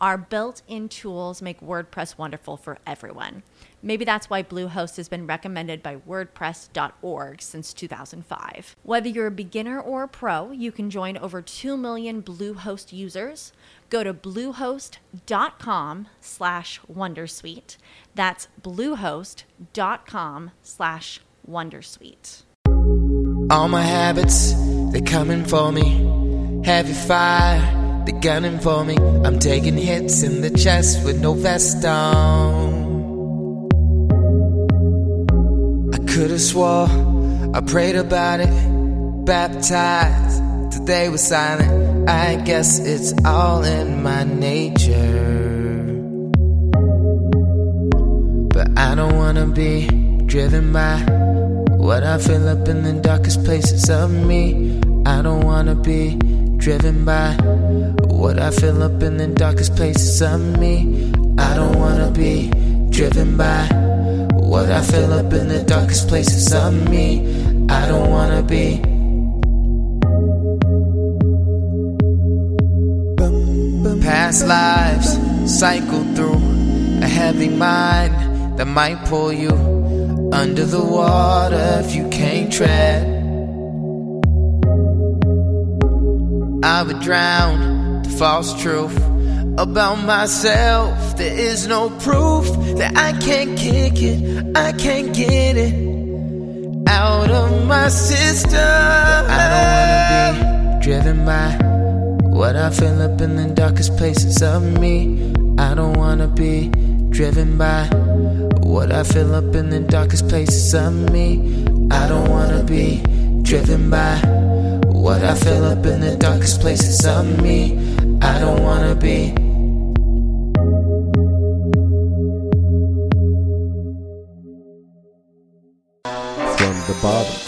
Our built in tools make WordPress wonderful for everyone. Maybe that's why Bluehost has been recommended by WordPress.org since 2005. Whether you're a beginner or a pro, you can join over 2 million Bluehost users. Go to bluehost.com slash Wondersuite. That's bluehost.com slash Wondersuite. All my habits, they're coming for me. Heavy fire they gunning for me. I'm taking hits in the chest with no vest on. I could have swore I prayed about it, baptized Today was silent. I guess it's all in my nature. But I don't wanna be driven by what I feel up in the darkest places of me. I don't wanna be driven by what I feel up in the darkest places of me. I don't wanna be driven by what I feel up in the darkest places of me. I don't wanna be. Past lives cycle through a heavy mind that might pull you under the water if you can't tread. I would drown the false truth about myself. There is no proof that I can't kick it, I can't get it out of my system. I don't wanna be driven by what I feel up in the darkest places of me. I don't wanna be driven by what I feel up in the darkest places of me. I don't wanna be driven by what I feel up in the darkest places of me. I don't wanna be. From the bottom.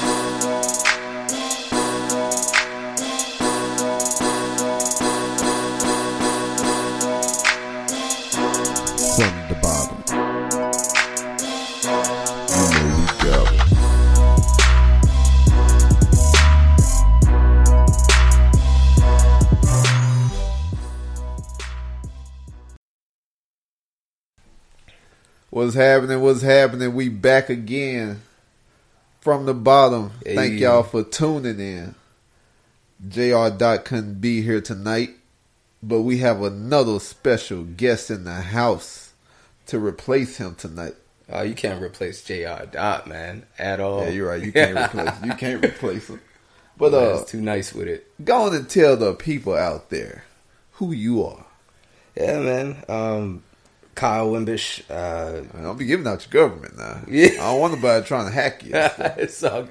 What's happening? What's happening? We back again from the bottom. Thank y'all for tuning in. JR Dot couldn't be here tonight, but we have another special guest in the house to replace him tonight. Oh, you can't replace Jr. Dot, man, at all. Yeah, you're right. You can't replace. You can't replace him. But uh, it's too nice with it. go on and tell the people out there who you are. Yeah, man. Um, Kyle Wimbish. Uh, I don't be giving out your government now. Yeah. I don't want nobody trying to hack you. uh,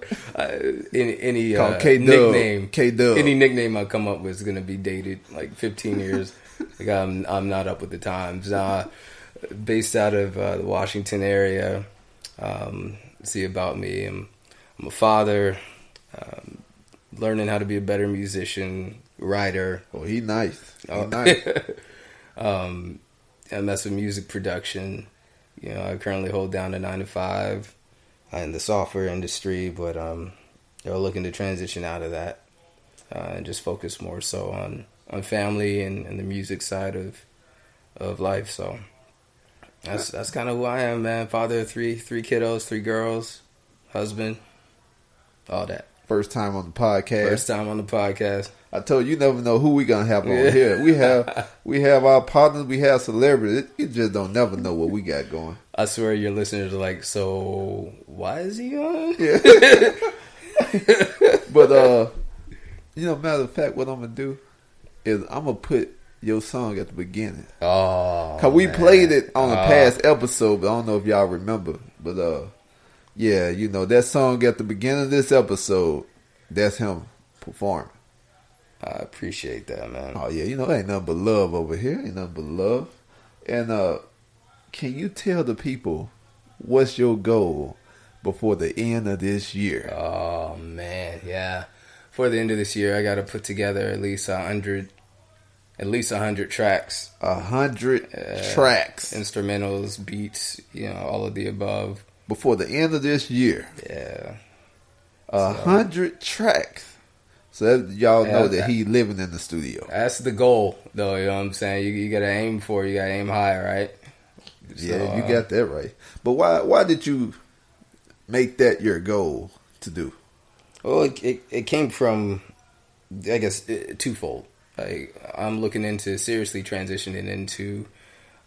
any any Call uh, K-Dub. nickname, K-Dub. any nickname I come up with is gonna be dated like 15 years. like I'm I'm not up with the times. Uh, based out of uh, the Washington area. Um, see about me. I'm, I'm a father. Um, learning how to be a better musician, writer. Oh, he nice. He Oh. nice. um, and that's with music production. You know, I currently hold down a nine to five in the software industry, but um, they're looking to transition out of that uh, and just focus more so on on family and, and the music side of of life. So that's that's kind of who I am, man. Father of three three kiddos, three girls, husband, all that. First time on the podcast. First time on the podcast. I told you, you never know who we gonna have on Yeah. here. We have we have our partners, we have celebrities. You just don't never know what we got going. I swear your listeners are like, so why is he on? Yeah. but uh, you know, matter of fact, what I'm gonna do is I'm gonna put your song at the beginning. Oh, Cause we man. played it on a Oh. past episode, but I don't know if y'all remember. But uh, yeah, you know that song at the beginning of this episode. That's him performing. I appreciate that, man. Oh yeah, you know ain't nothing but love over here. Ain't nothing but love. And uh, can you tell the people what's your goal before the end of this year? Oh man, yeah. For the end of this year, I got to put together at least a hundred, at least a hundred tracks, A hundred Uh, tracks instrumentals, beats, you know, all of the above. before the end of this year. Yeah, A hundred tracks. So that, y'all Yeah, know that that- he living in the studio. that's the goal, though. You know what I'm saying? You, you got to aim for, it, you got to aim high, right? Yeah, So, you uh, got that right. But why why did you make that your goal to do? Well, it, it, it came from, I guess, uh, twofold. Like, I'm looking into seriously transitioning into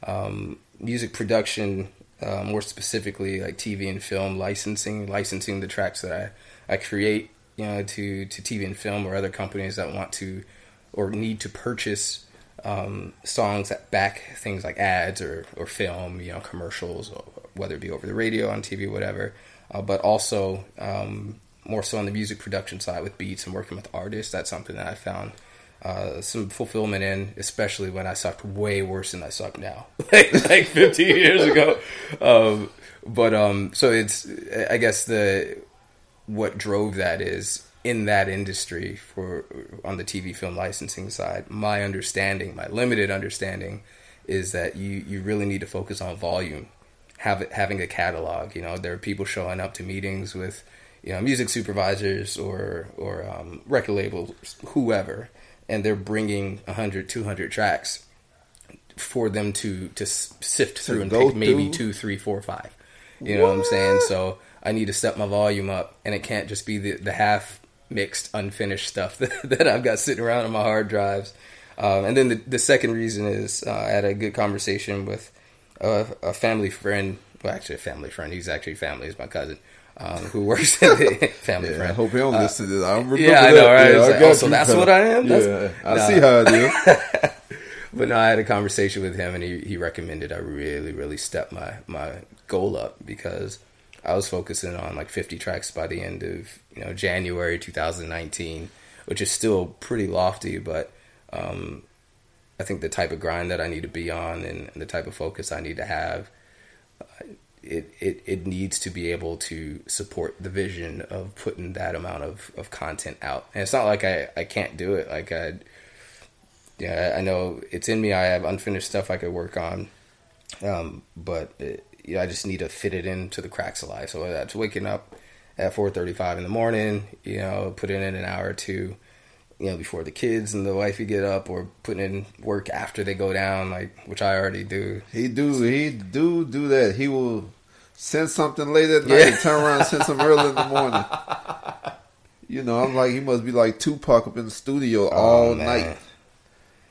um, music production, uh, more specifically like TV and film licensing, licensing the tracks that I, I create, know, to, to TV and film or other companies that want to or need to purchase um, songs that back things like ads or, or film, you know, commercials, whether it be over the radio, on TV, whatever. Uh, but also um, more so on the music production side with beats and working with artists. That's something that I found uh, some fulfillment in, especially when I sucked way worse than I suck now, like, like 15 years ago. Um, but um, so it's, I guess the what drove that is in that industry for on the TV film licensing side. My understanding, my limited understanding, is that you you really need to focus on volume, have having a catalog. You know, there are people showing up to meetings with you know music supervisors or or um, record labels, whoever, and they're bringing 100, 200 tracks for them to to sift through and go pick maybe two, three, four, five. You know what I'm saying? So I need to step my volume up, and it can't just be the, the half mixed, unfinished stuff that, that I've got sitting around on my hard drives. Um, and then the, the second reason is uh, I had a good conversation with a, a family friend. Well, actually, a family friend. He's actually family. He's my cousin um, who works at the family Yeah, friend. I hope he don't listen to this. I remember yeah, I that. know, right? Yeah, I like, oh, so that's what I am? That's- Yeah, I Nah. see how I do. But no, I had a conversation with him, and he, he recommended I really, really step my, my goal up because I was focusing on like 50 tracks by the end of you know January 2019, which is still pretty lofty, but um, I think the type of grind that I need to be on and, and the type of focus I need to have, uh, it, it it needs to be able to support the vision of putting that amount of, of content out. And it's not like I, I can't do it. Like I yeah, I know it's in me. I have unfinished stuff I could work on, um, but it, yeah, I just need to fit it into the cracks of life. So that's waking up at four thirty-five in the morning, you know, putting in an hour or two, you know, before the kids and the wifey get up, or putting in work after they go down, like which I already do. He do he do do that. He will send something late at night Yeah. and turn around and send some early in the morning. You know, I'm like he must be like Tupac up in the studio oh, all Oh, man. night.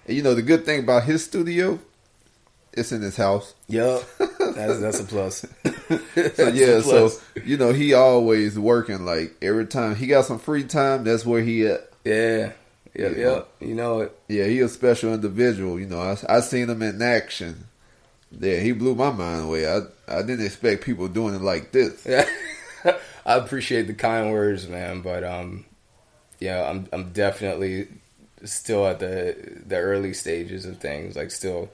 And you know the good thing about his studio, it's in his house. Yep, that's that's a plus. So yeah, so you know he always working. Like every time he got some free time, that's where he at. yeah, yep, yep. You know it. Yeah, he a special individual. You know, I I seen him in action. Yeah, he blew my mind away. I I didn't expect people doing it like this. Yeah. I appreciate the kind words, man, but um yeah, I'm I'm definitely still at the the early stages of things, like still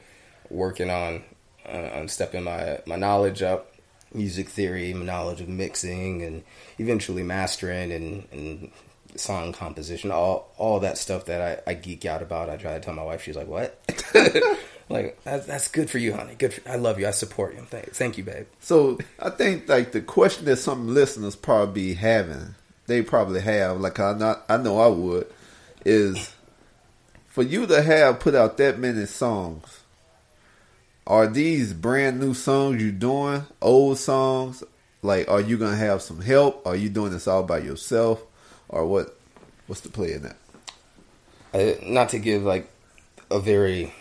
working on uh, on stepping my my knowledge up, music theory, my knowledge of mixing and eventually mastering and and song composition, all all that stuff that I, I geek out about. I try to tell my wife, she's like, "What?" like that's, that's good for you, honey. Good. For, I love you. I support you. Thank, thank you, babe. So I think like the question that some listeners probably be having, they probably have, like I not I know I would, is for you to have put out that many songs. Are these brand new songs you doing? Old songs? Like, are you gonna have some help? Are you doing this all by yourself, or what? What's the play in that? uh, not to give like a very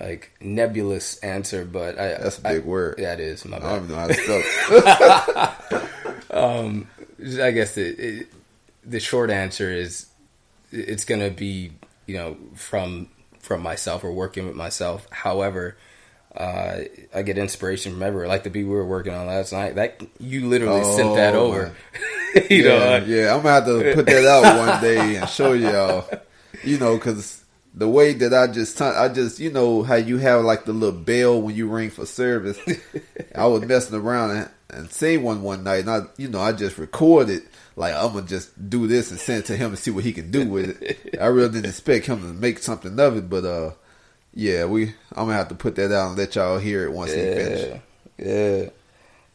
like nebulous answer, but I That's a big word. Yeah, it is. My I don't even know how to spell. it. I guess the it, the short answer is it's going to be you know from from myself or working with myself. However, uh, I get inspiration from everywhere. Like the beat we were working on last night, that you literally sent that Oh, over. you yeah, know, I- yeah, I'm gonna have to put that out one day and show y'all. You know, because the way that I just, t- I just, you know, how you have like the little bell when you ring for service. I was messing around and, and seen one one night, and I, you know, I just recorded. Like I'm gonna just do this and send it to him and see what he can do with it. I really didn't expect him to make something of it, but uh, yeah, we. I'm gonna have to put that out and let y'all hear it once he finishes. Yeah, yeah.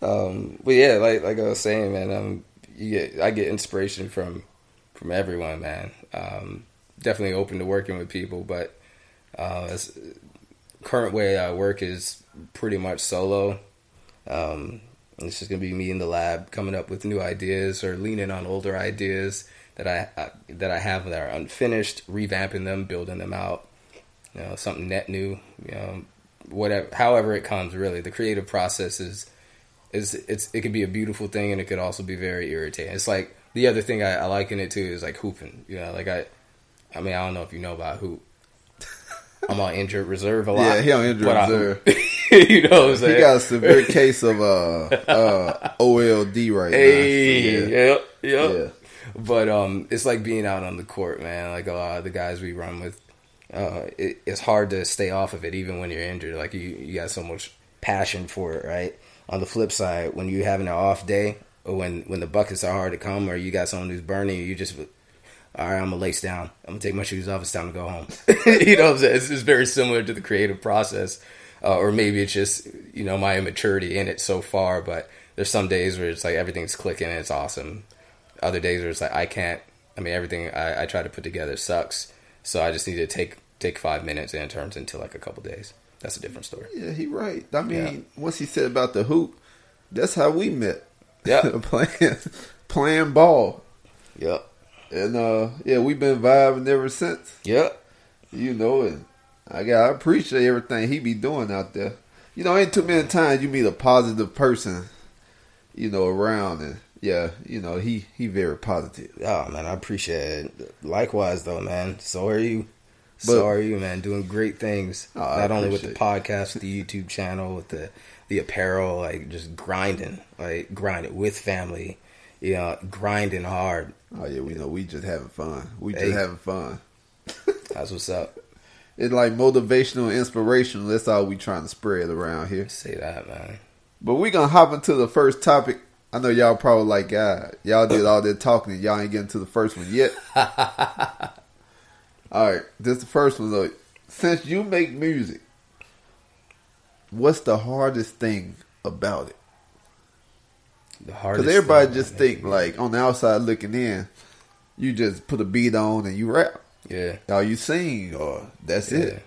Um, but yeah, like like I was saying, man, um, you get I get inspiration from from everyone, man. Um, definitely open to working with people, but uh, as, current way I work is pretty much solo. Um, it's just gonna be me in the lab coming up with new ideas or leaning on older ideas that I, I that I have that are unfinished, revamping them, building them out. You know, something net new. You know, whatever, however it comes. Really, the creative process is is it's it could be a beautiful thing and it could also be very irritating. It's like the other thing I, I liken it to is like hooping. You know, like I, I mean, I don't know if you know about hoop. I'm on injured reserve a lot. Yeah, he on injured I reserve. hoop. you know what I'm saying? He got a severe case of uh, uh, OLD right Hey, now. yep, yep. Yeah. But um, it's like being out on the court, man. Like a lot of the guys we run with, uh, it, it's hard to stay off of it even when you're injured. Like you, you got so much passion for it, right? On the flip side, when you're having an off day, or when when the buckets are hard to come, or you got someone who's burning, you just, all right, I'm gonna lace down. I'm gonna take my shoes off. It's time to go home. you know, what I'm saying? it's, it's very similar to the creative process, uh, or maybe it's just you know my immaturity in it so far. But there's some days where it's like everything's clicking and it's awesome. Other days where it's like I can't. I mean, everything I, I try to put together sucks. So I just need to take take five minutes and it turns into like a couple days. That's a different story. Yeah, he right. I mean, Yeah. once he said about the hoop, that's how we met. Yeah. playing playing ball, Yep. and uh, yeah, we've been vibing ever since. Yep. You know, and I got I appreciate everything he be doing out there. You know, ain't too many times you meet a positive person, you know, around, and yeah, you know, he he very positive. Oh man, I appreciate it. Likewise, though, man. So are you. But- so are you, man. Doing great things. Oh, Not only with the podcast, with the YouTube channel, with the the apparel, like just grinding, like grinding with family. You know, grinding hard. Oh yeah, we know we just having fun. We just Hey. having fun. That's what's up. It's like motivational, inspirational. That's all we trying to spread around here. Say that, man. But we gonna hop into the first topic. I know y'all probably like, God, y'all did all that talking and y'all ain't getting to the first one yet. all right, this the first one though. Since you make music, what's the hardest thing about it? The hardest. Because everybody just think like on the outside looking in, you just put a beat on and you rap, Yeah. or you sing, or that's Yeah. it.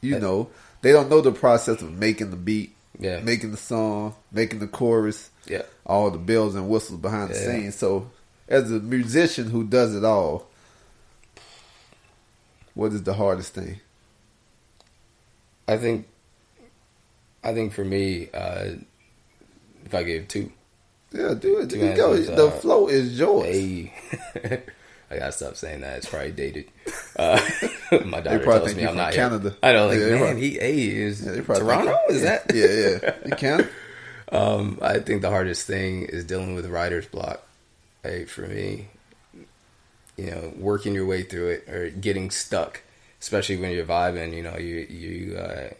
You know, they don't know the process of making the beat, Yeah. making the song, making the chorus, Yeah. all the bells and whistles behind the scenes. So, as a musician who does it all, what is the hardest thing? I think. I think for me, uh, if I gave two, Yeah, do it. Two You go. The uh, flow is yours. Hey, I gotta stop saying that. It's probably dated. Uh, my daughter tells me I'm not here. Canada. I know, like Yeah, man, probably- he hey is Yeah, Toronto. Is that? Yeah, yeah. You can. Um, I think the hardest thing is dealing with writer's block. Like for me, you know, working your way through it or getting stuck, especially when you're vibing. You know, you you uh,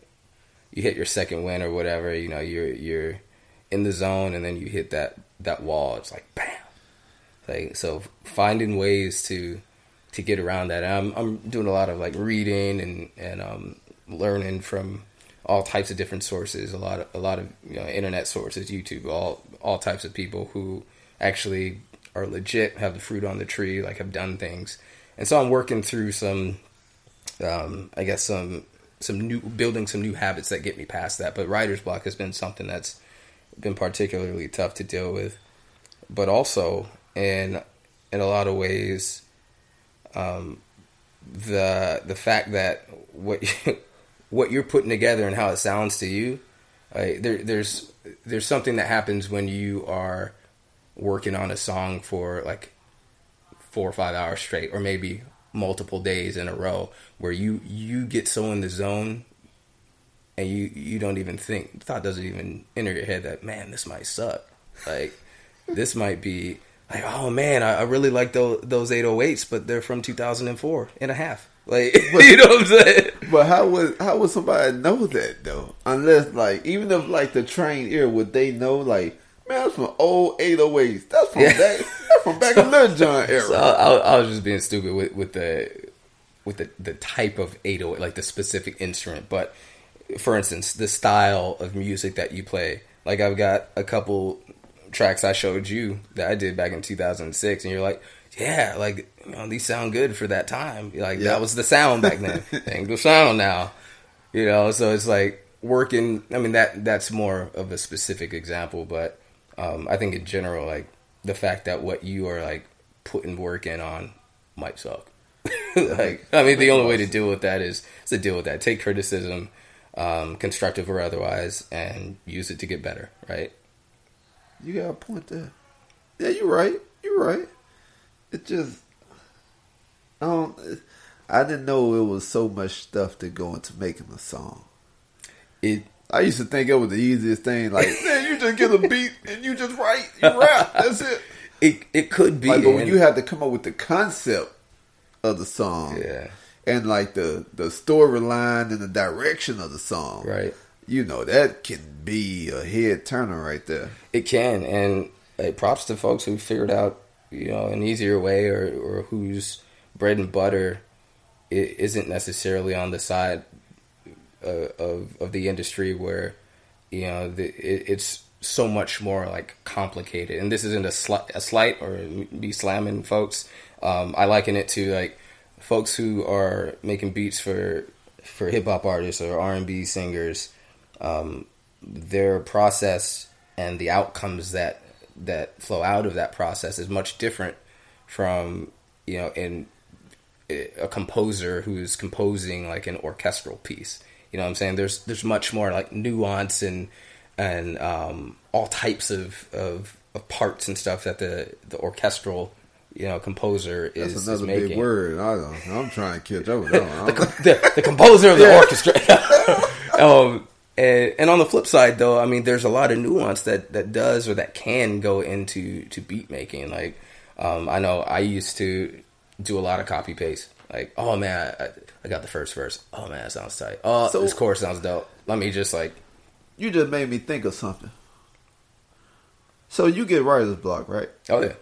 you hit your second win or whatever. You know, you're you're in the zone and then you hit that that wall. It's like bam. Like so, finding ways to to get around that. I'm I'm doing a lot of like reading and and um, learning from all types of different sources. A lot of a lot of you know internet sources, YouTube, all all types of people who actually are legit, have the fruit on the tree, like have done things. And so I'm working through some, um, I guess some some new building some new habits that get me past that. But writer's block has been something that's been particularly tough to deal with. But also in in a lot of ways, um, the the fact that what what you're putting together and how it sounds to you, uh, there, there's there's something that happens when you are working on a song for like four or five hours straight, or maybe multiple days in a row where you you get so in the zone and you you don't even think thought doesn't even enter your head that man this might suck. Like this might be like oh man I, I really like those those 808s but they're from 2004 and a half like you know what I'm saying But how would how would somebody know that though? Unless like even if like the trained ear would they know like man that's from old 808s. That's from Yeah. back that's from back in Lil John era. So I, I, I was just being stupid with, with the with the, the type of 808, like the specific instrument. But for instance, the style of music that you play. Like I've got a couple tracks I showed you that I did back in 2006, and you're like, yeah, like you know, these sound good for that time. Like Yeah. that was the sound back then. Ain't the sound now. You know, so it's like working. I mean that that's more of a specific example, but um, I think in general, like the fact that what you are like putting work in on might suck. like, I mean, the only way to deal with that is, is to deal with that. Take criticism, um, constructive or otherwise, and use it to get better. Right? You got a point there. Yeah, you're right. You're right. It just I don't I didn't know it was so much stuff to go into making a song. It I used to think it was the easiest thing. Like, man, you just get a beat and you just write, you rap. That's it. it it could be. Like, but when you have to come up with the concept of the song, Yeah. and like the the storyline and the direction of the song, Right. You know that can be a head turner right there. It can, and uh, props to folks who figured out, you know, an easier way, or or whose bread and butter i- isn't necessarily on the side uh, of of the industry where, you know, the, it, it's so much more like complicated. And this isn't a slight, a slight or be slamming folks. Um, I liken it to like folks who are making beats for for hip hop artists or R and B singers. Um, their process and the outcomes that that flow out of that process is much different from you know in a composer who's composing like an orchestral piece. You know what I'm saying? There's there's much more like nuance and and um, all types of, of of parts and stuff that the the orchestral you know composer That's is, is another making. big word. I don't, I'm trying to catch up with that one. I don't know. the, the composer of the orchestra. um, and, and on the flip side, though, I mean, there's a lot of nuance that, that does or that can go into to beat making. Like, um, I know I used to do a lot of copy paste. Like, oh man, I, I got the first verse. Oh man, that sounds tight. Oh, So- this chorus sounds dope. Let me just like, You just made me think of something. So you get writer's block, right? oh yeah,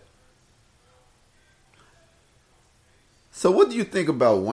So what do you think about one?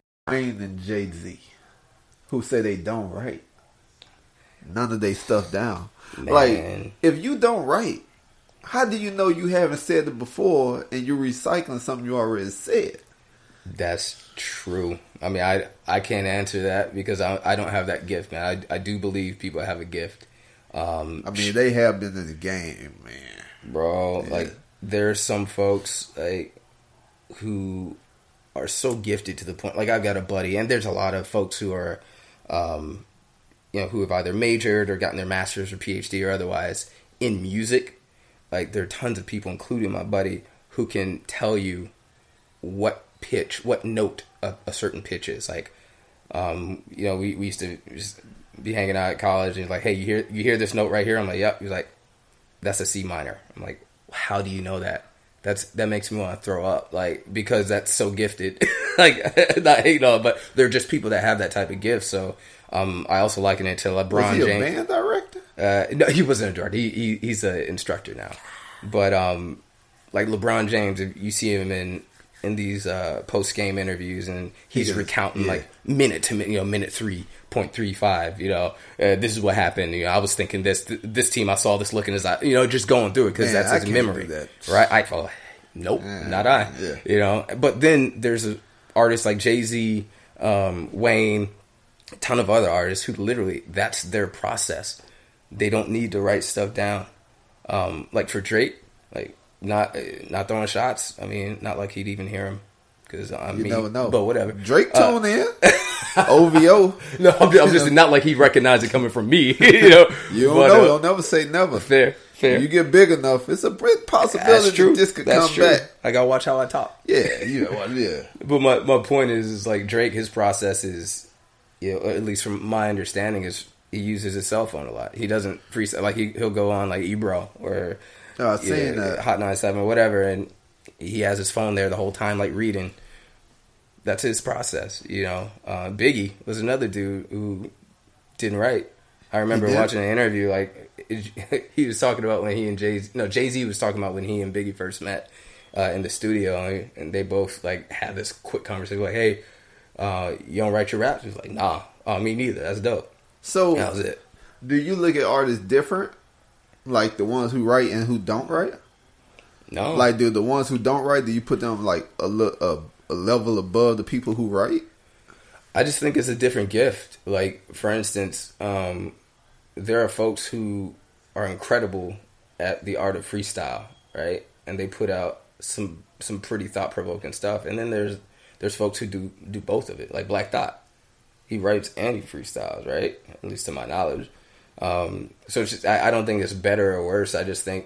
Wayne and Jay Z, who say they don't write none of their stuff down. Man. Like, if you don't write, how do you know you haven't said it before and you're recycling something you already said? That's true. I mean, I I can't answer that because I I don't have that gift, man. I I do believe people have a gift. Um, I mean, they have been in the game, man. bro. Yeah. Like there's some folks like who are so gifted to the point. Like I've got a buddy, and there's a lot of folks who are, um, you know, who have either majored or gotten their master's or PhD or otherwise in music. Like there are tons of people, including my buddy, who can tell you what pitch, what note a, a certain pitch is. Like, um, you know, we, we used to be hanging out at college and like, hey, you hear you hear this note right here? I'm like, yep. He's like, that's a C minor. I'm like, how do you know that? That's that makes me want to throw up, like because that's so gifted. like not hating on, but they're just people that have that type of gift. So um, I also liken it to LeBron Was he a James. band director? Uh, no, he wasn't a director. He, he he's an instructor now. But um, like LeBron James, if you see him in in these uh, post game interviews, and he's does- recounting yeah. like minute to minute, you know, minute three point three five. You know, uh, this is what happened. You know, I was thinking this th- this team. I saw this looking as I, you know, just going through it because that's I his memory, that. right? I oh, nope, not I. yeah. You know, but then there's a artists like Jay Z, um, Wayne, a ton of other artists who literally that's their process. They don't need to write stuff down. Um, like for Drake, like not not throwing shots. I mean, not like he'd even hear him because I mean, You never know. But whatever. Drake Uh, tune in. OVO. no, I'm just, I'm just not like he recognized it coming from me. you know, You don't But, know. uh, don't never say never. fair, fair. When you get big enough, it's a possibility That's true. this could That's come true. back. I gotta watch how I talk. Yeah, you know? Yeah. But my, my point is, is like Drake, his process is, you know, at least from my understanding, is he uses his cell phone a lot. He doesn't freestyle like he he'll go on like Ebro or No, I was saying that. Hot 97 or whatever, and he has his phone there the whole time, like reading. That's his process, you know. Uh, Biggie was another dude who didn't write. I remember watching an interview, like it, he was talking about when he and Jay no Jay Z was talking about when he and Biggie first met uh, in the studio, and they both like had this quick conversation, like, "Hey, uh, you don't write your raps?" He was like, "Nah, uh, me neither. That's dope." So, That was it. do you look at artists different? Like the ones who write and who don't write? No, Like, do the ones who don't write, do you put them like a, a, a level above the people who write? I just think it's a different gift. Like, for instance, um, there are folks who are incredible at the art of freestyle, right? And they put out some some pretty thought provoking stuff. And then there's there's folks who do do both of it, like Black Dot. He writes and he freestyles, right? At least to my knowledge. Um, so just, I, I don't think it's better or worse. I just think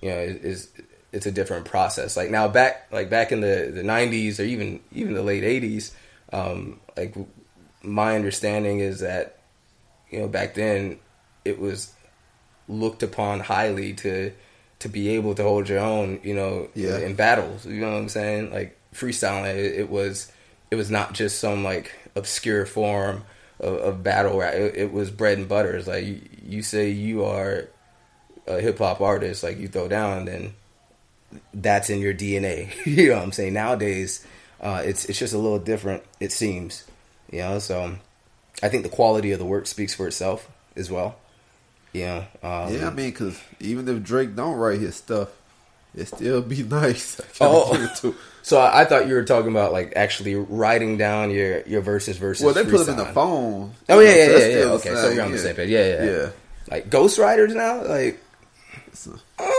you know it- it's it's a different process. Like now back like back in the the '90s or even even the late '80s, um, like my understanding is that you know back then it was looked upon highly to to be able to hold your own, you know, Yeah. in battles. You know what I'm saying? Like freestyling, it, it was it was not just some like obscure form of, of battle rap. It, it was bread and butter. It's like you, you say you are a hip hop artist, like you throw down, then that's in your DNA. you know what I'm saying? Nowadays, uh, it's it's just a little different. It seems, you know. So I think the quality of the work speaks for itself as well. Know, um, Yeah, I mean, because even if Drake don't write his stuff, it still be nice. I gotta oh. give it to- Oh, so I, I thought you were talking about like actually writing down your your verses versus. well, they put them in the phone. Oh yeah, yeah, yeah, yeah. Okay, so you're on the same page. Yeah, yeah, yeah. Yeah. Like ghostwriters now, like, a- uh,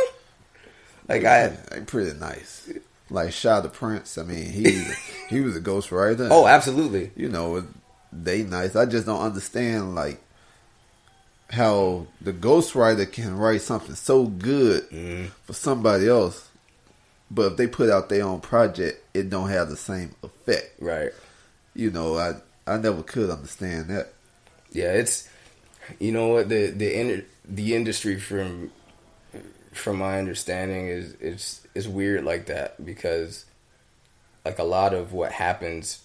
like I. They eh, pretty nice. Like Shah the Prince. I mean, he he was a ghostwriter. Oh, absolutely. you know, they nice. I just don't understand like how the ghostwriter can write something so good Mm-hmm. for somebody else, but if they put out their own project, it don't have the same effect. Right. You know, I I never could understand that. Yeah, it's you know what the the in, the industry from from my understanding is it's it's weird like that because like a lot of what happens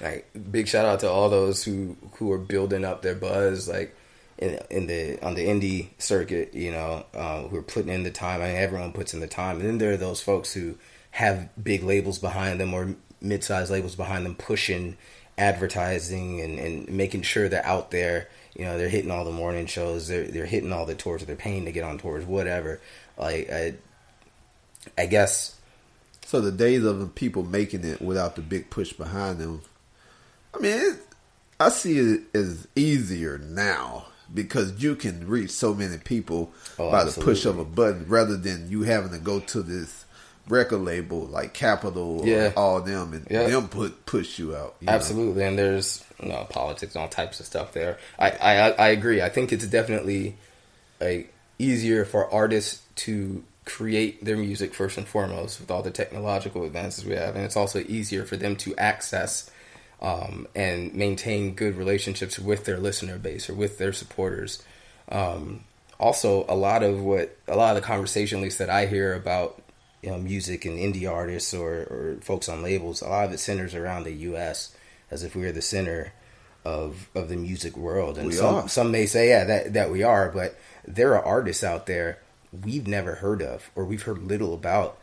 like big shout out to all those who who are building up their buzz like in, in the on the indie circuit you know um, who are putting in the time. I mean everyone puts in the time. And then there are those folks who have big labels behind them or mid-sized labels behind them pushing advertising and, and making sure they're out there. You know they're hitting all the morning shows. They're they're hitting all the tours. They're paying to get on tours whatever. Like I I guess. So the days of the people making it without the big push behind them, I mean, it, I see it as easier now because you can reach so many people Oh, by the push of a button rather than you having to go to this record label like Capitol or Yeah. all them and Yeah. them put push you out. you know? Absolutely, and there's you know politics and all types of stuff there. I, I I agree. I think it's definitely like easier for artists to create their music first and foremost with all the technological advances we have, and it's also easier for them to access um, and maintain good relationships with their listener base or with their supporters. Um, also, a lot of what a lot of the conversation, at least that I hear about you know, music and indie artists or, or folks on labels, a lot of it centers around the U.S. as if we are the center of of the music world. And We some are. some may say, yeah, that that we are, but there are artists out there we've never heard of or we've heard little about,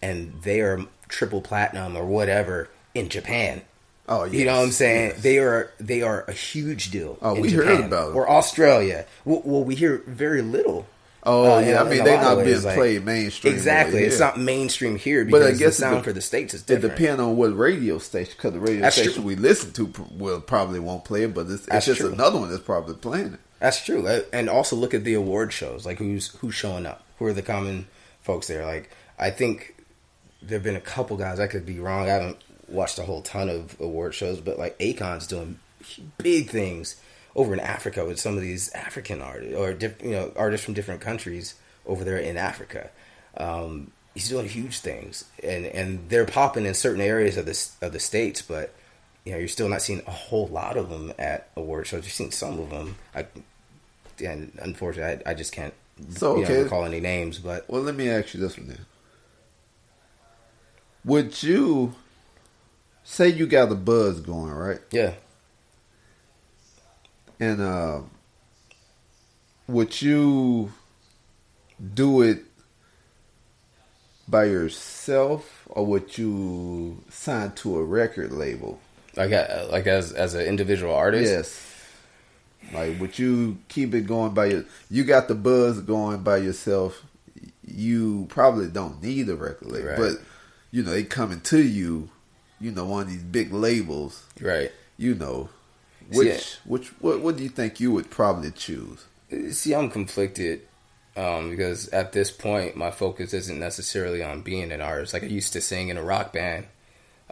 and they are triple platinum or whatever in Japan. Oh, You know what I'm saying? yes. They are they are a huge deal. Oh, in we heard about it. Or Australia. Well, well, we hear very little. Oh, uh, yeah, I mean, they're not being like- played mainstream Exactly, it's not mainstream here But I guess the sound for the states is different. It depends on what radio station, because the radio That's station true. we listen to will probably won't play it, but it's, it's just true. another one that's probably playing it. That's true. And also look at the award shows, like who's who's showing up. Who are the common folks there? Like I think there've been a couple guys. I could be wrong. I haven't watched a whole ton of award shows, but like Akon's doing big things over in Africa with some of these African artists or diff, you know artists from different countries over there in Africa. Um, he's doing huge things, and and they're popping in certain areas of the of the states, but you know you're still not seeing a whole lot of them at award shows. You're seeing some of them. I, and unfortunately, I, I just can't So, you okay. know, recall any names. But Well, let me ask you this one then. Would you say you got the buzz going, right? yeah, And uh, would you do it by yourself or would you sign to a record label? like uh, like as as an individual artist. Yes. Like, would you keep it going by your? You got the buzz going by yourself. You probably don't need a record label, Right. but you know they coming to you. You know, one of these big labels. Right. You know, which yeah. which what what do you think you would probably choose? See, I'm conflicted um, because at this point, my focus isn't necessarily on being an artist. Like I used to sing in a rock band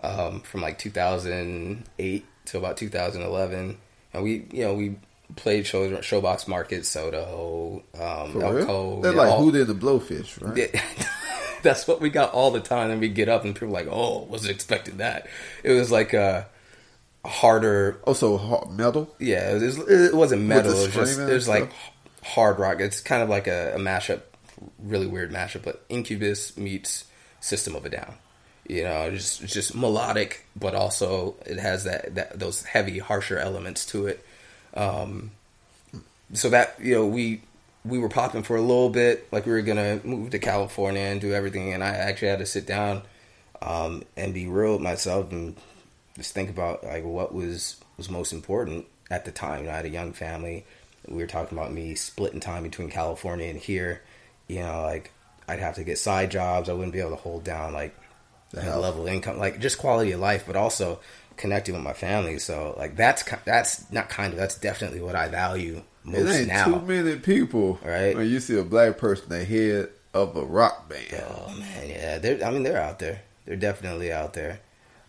um, from like 2008 to about 2011, and we, you know, we played shows, Showbox Market, SoDo, um, For El real? They're like all- who did the blowfish, right? That's what we got all the time, and we get up and people are like, "Oh, wasn't expecting that." It was like a harder Also, hard, metal. yeah, it, was, it wasn't metal. It was just it was like hard rock. It's kind of like a, a mashup, really weird mashup. But Incubus meets System of a Down. You know, just just melodic, but also it has that, that those heavy, harsher elements to it. Um, so that you know, we we were popping for a little bit, like we were gonna move to California and do everything, and I actually had to sit down um, and be real with myself and just think about like what was was most important at the time. You know, I had a young family. We were talking about me splitting time between California and here. You know, like I'd have to get side jobs. I wouldn't be able to hold down like The a level of income, like just quality of life, but also connecting with my family. So like that's that's not kind of that's definitely what I value It most ain't now. too many people, Right. When you see a black person the head of a rock band, Oh man, yeah, they're I mean they're out there. They're definitely out there.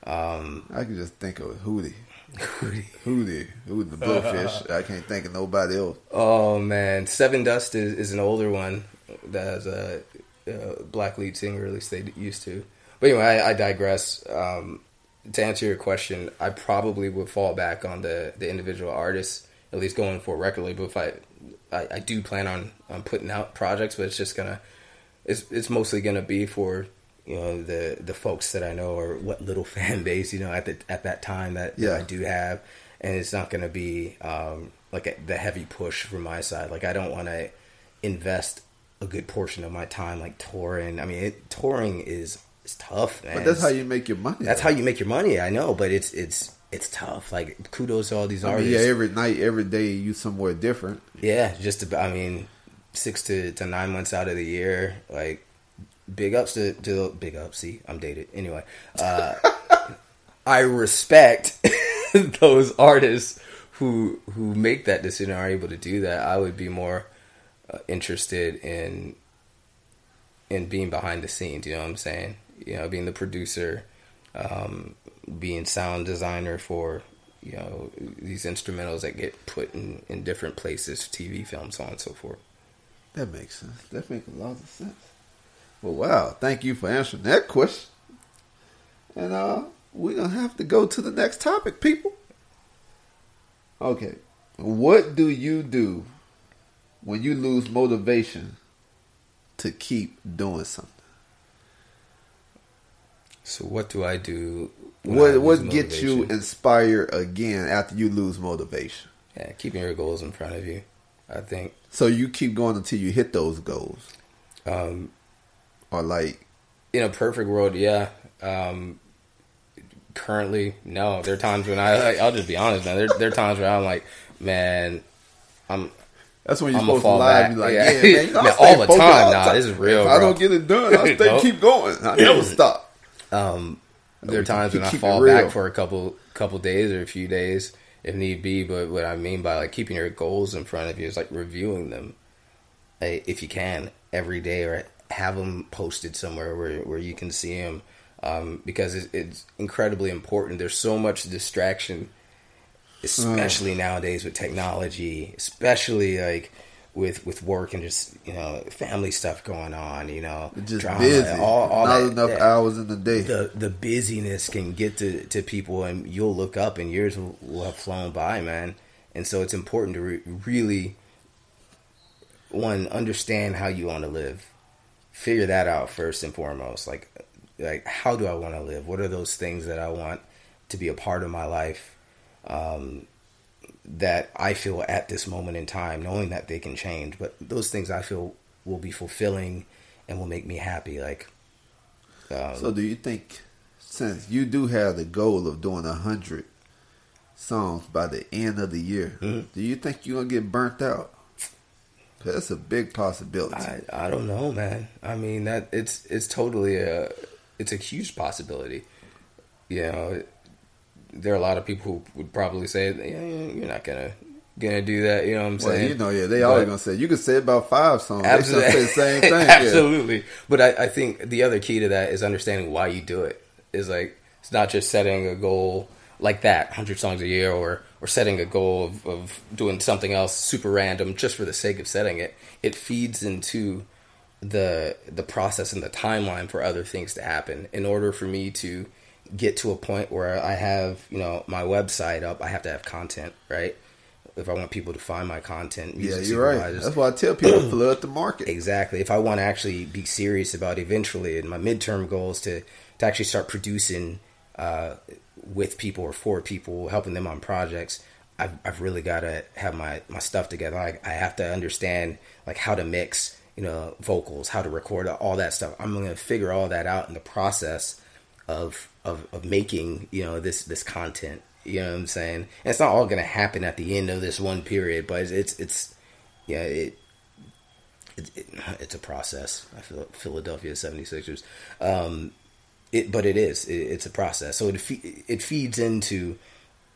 Um, I can just think of Hootie. Hootie, Hootie, Hootie the Blowfish. I can't think of nobody else. Oh man, Sevendust is, is an older one that has a, a black lead singer, at least they used to. But anyway, I, I digress. Um, to answer your question, I probably would fall back on the the individual artists, at least going for a record label. If I, I, I do plan on on putting out projects, but it's just gonna, it's it's mostly gonna be for you know the the folks that I know or what little fan base you know at the at that time that, that I do have, and it's not gonna be um like a, the heavy push from my side. Like I don't want to invest a good portion of my time like touring. I mean, it, touring is is tough, man. But that's how you make your money. that's how you make your money. I know, but it's it's it's tough. Like kudos to all these I mean, artists. yeah, every night, every day, you somewhere different. Yeah, just about. I mean, six to, to nine months out of the year, like big ups to, to big ups. See, I'm dated anyway. Uh, I respect those artists who who make that decision are able to do that. I would be more uh, interested in in being behind the scenes. You know what I'm saying? You know, being the producer, um, being sound designer for you know these instrumentals that get put in in different places, TV, film, so on and so forth. That makes sense. That makes a lot of sense. Well, wow. Thank you for answering that question. And uh, we're to have to go to the next topic, people. Okay. What do you do when you lose motivation to keep doing something? So what do I do? What what gets you inspired again after you lose motivation? Yeah, keeping your goals in front of you. I think. So you keep going until you hit those goals, Um, or like in a perfect world, yeah. Um, currently, no. There are times when I, I'll just be honest, man. There, there are times where I'm like, man, I'm That's when you're I'ma supposed to lie. Be like, Yeah. yeah, man, Man, all the time. all Nah, this is real, If I don't get it done, I stay Nope. keep going. I never stop. Um, there are times when I fall back for a couple couple days or a few days if need be. But what I mean by like keeping your goals in front of you is like reviewing them, eh, if you can, every day or have them posted somewhere where where you can see them. Um, because it's, it's incredibly important. There's so much distraction, especially nowadays with technology, especially like with with work and just you know family stuff going on. You know, Just drama, busy. all, all Not that- enough that- hours in the day. the the busyness can get to, to people and you'll look up and years will, will have flown by man and so it's important to re- really one understand how you want to live figure that out first and foremost like like how do i want to live what are those things that i want to be a part of my life um, that i feel at this moment in time knowing that they can change but those things i feel will be fulfilling and will make me happy like um, So do you think since you do have the goal of doing a hundred songs by the end of the year, Mm-hmm. do you think you're gonna get burnt out? 'Cause That's a big possibility. I, I don't know, man. I mean that it's it's totally a it's a huge possibility. You know, there are a lot of people who would probably say, yeah, "You're not gonna gonna do that." You know what I'm well, saying? you know, yeah, they always gonna say you could say about five songs. Absolutely. say the same thing. yeah. Absolutely. But I, I think the other key to that is understanding why you do it. Is like it's not just setting a goal like that, hundred songs a year, or or setting a goal of, of doing something else super random just for the sake of setting it. It feeds into the the process and the timeline for other things to happen. In order for me to get to a point where I have, you know, my website up, I have to have content, right? If I want people to find my content, Yeah, you're right. That's why I tell people flood the market. Exactly. If I want to actually be serious about eventually, and my midterm goal is to to actually start producing uh, with people or for people, helping them on projects. I've I've really got to have my my stuff together. I I have to understand like how to mix, you know, vocals, how to record all that stuff. I'm going to figure all that out in the process of of of making you know this this content. You know what I'm saying? And it's not all going to happen at the end of this one period, but it's it's, it's yeah it it, it, it's a process. I feel Philadelphia 76ers. Um, it, but it is. It, it's a process. So it fe- it feeds into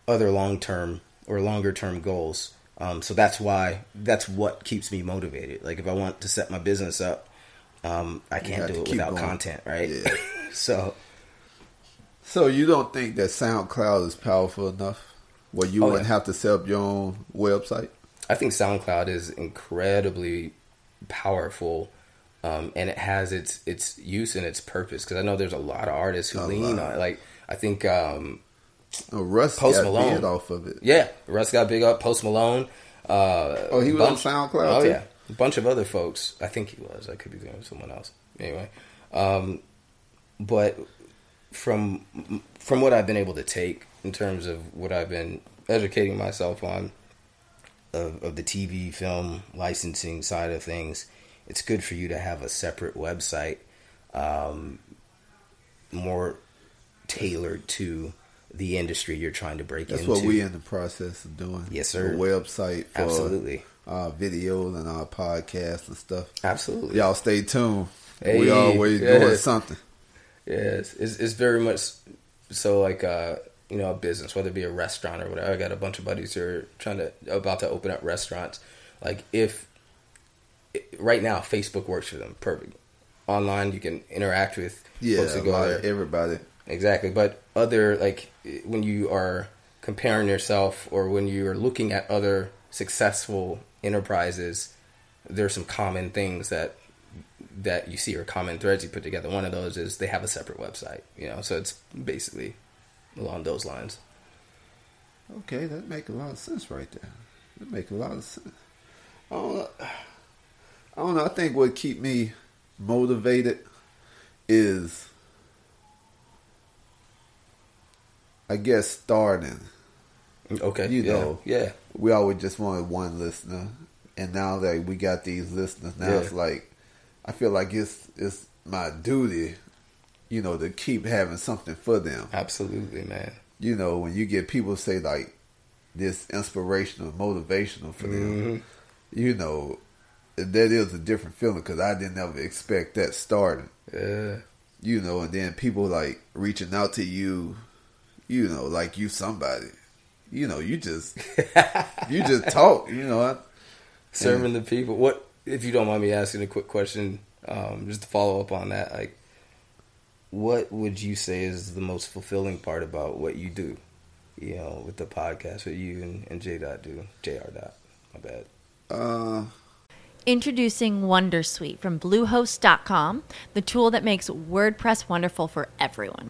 other long term or longer term goals. Um, so that's why that's what keeps me motivated. Like if I want to set my business up, um, I can't do it without going. content, right? Yeah. so So you don't think that SoundCloud is powerful enough where you Oh, wouldn't yeah. have to set up your own website? I think SoundCloud is incredibly powerful, um, and it has its its use and its purpose. Because I know there's a lot of artists who A lean lot. on it. Like I think um, Oh, Russ Post got Malone. off of it. yeah, Russ got big up. Post Malone. Uh, Oh, he was bunch- on SoundCloud. Oh too? yeah, a bunch of other folks. I think he was. I could be doing someone else. Anyway, um, but from from what I've been able to take in terms of what I've been educating myself on of, of the TV film licensing side of things, it's good for you to have a separate website, um, more tailored to the industry you're trying to break That's into. what we in the process of doing. Yes, sir. A website for Absolutely. our videos and our podcasts and stuff. Absolutely. Y'all stay tuned. Hey, we always doing something. Yes, it's, it's very much so like uh, you know a business, whether it be a restaurant or whatever. I got a bunch of buddies who are trying to about to open up restaurants. Like if right now Facebook works for them perfect. Online, you can interact with Yeah, folks who go there. everybody. Exactly, but other like when you are comparing yourself or when you are looking at other successful enterprises, there's some common things that that you see or common threads you put together. One of those is they have a separate website, you know, so it's basically along those lines. Okay, that make a lot of sense right there. That make a lot of sense. I don't, know. I don't know. I think what keep me motivated is, I guess, starting. Okay, You yeah, know. yeah, We always just wanted one listener, and now that we got these listeners, now Yeah. it's like I feel like it's it's my duty, you know, to keep having something for them. absolutely, man. you know, when you get people say like this inspirational, motivational for them, mm-hmm. you know, that is a different feeling because I didn't ever expect that starting, Yeah, you know, and then people like reaching out to you, you know, like you somebody, you know, you just you just talk, you know. I, serving the people. What if you don't mind me asking a quick question, um, just to follow up on that? Like, what would you say is the most fulfilling part about what you do? You know, with the podcast, what you and, and J Dot do, Jr. Dot. My bad. uh, Introducing Wondersuite from Bluehost.com, the tool that makes WordPress wonderful for everyone.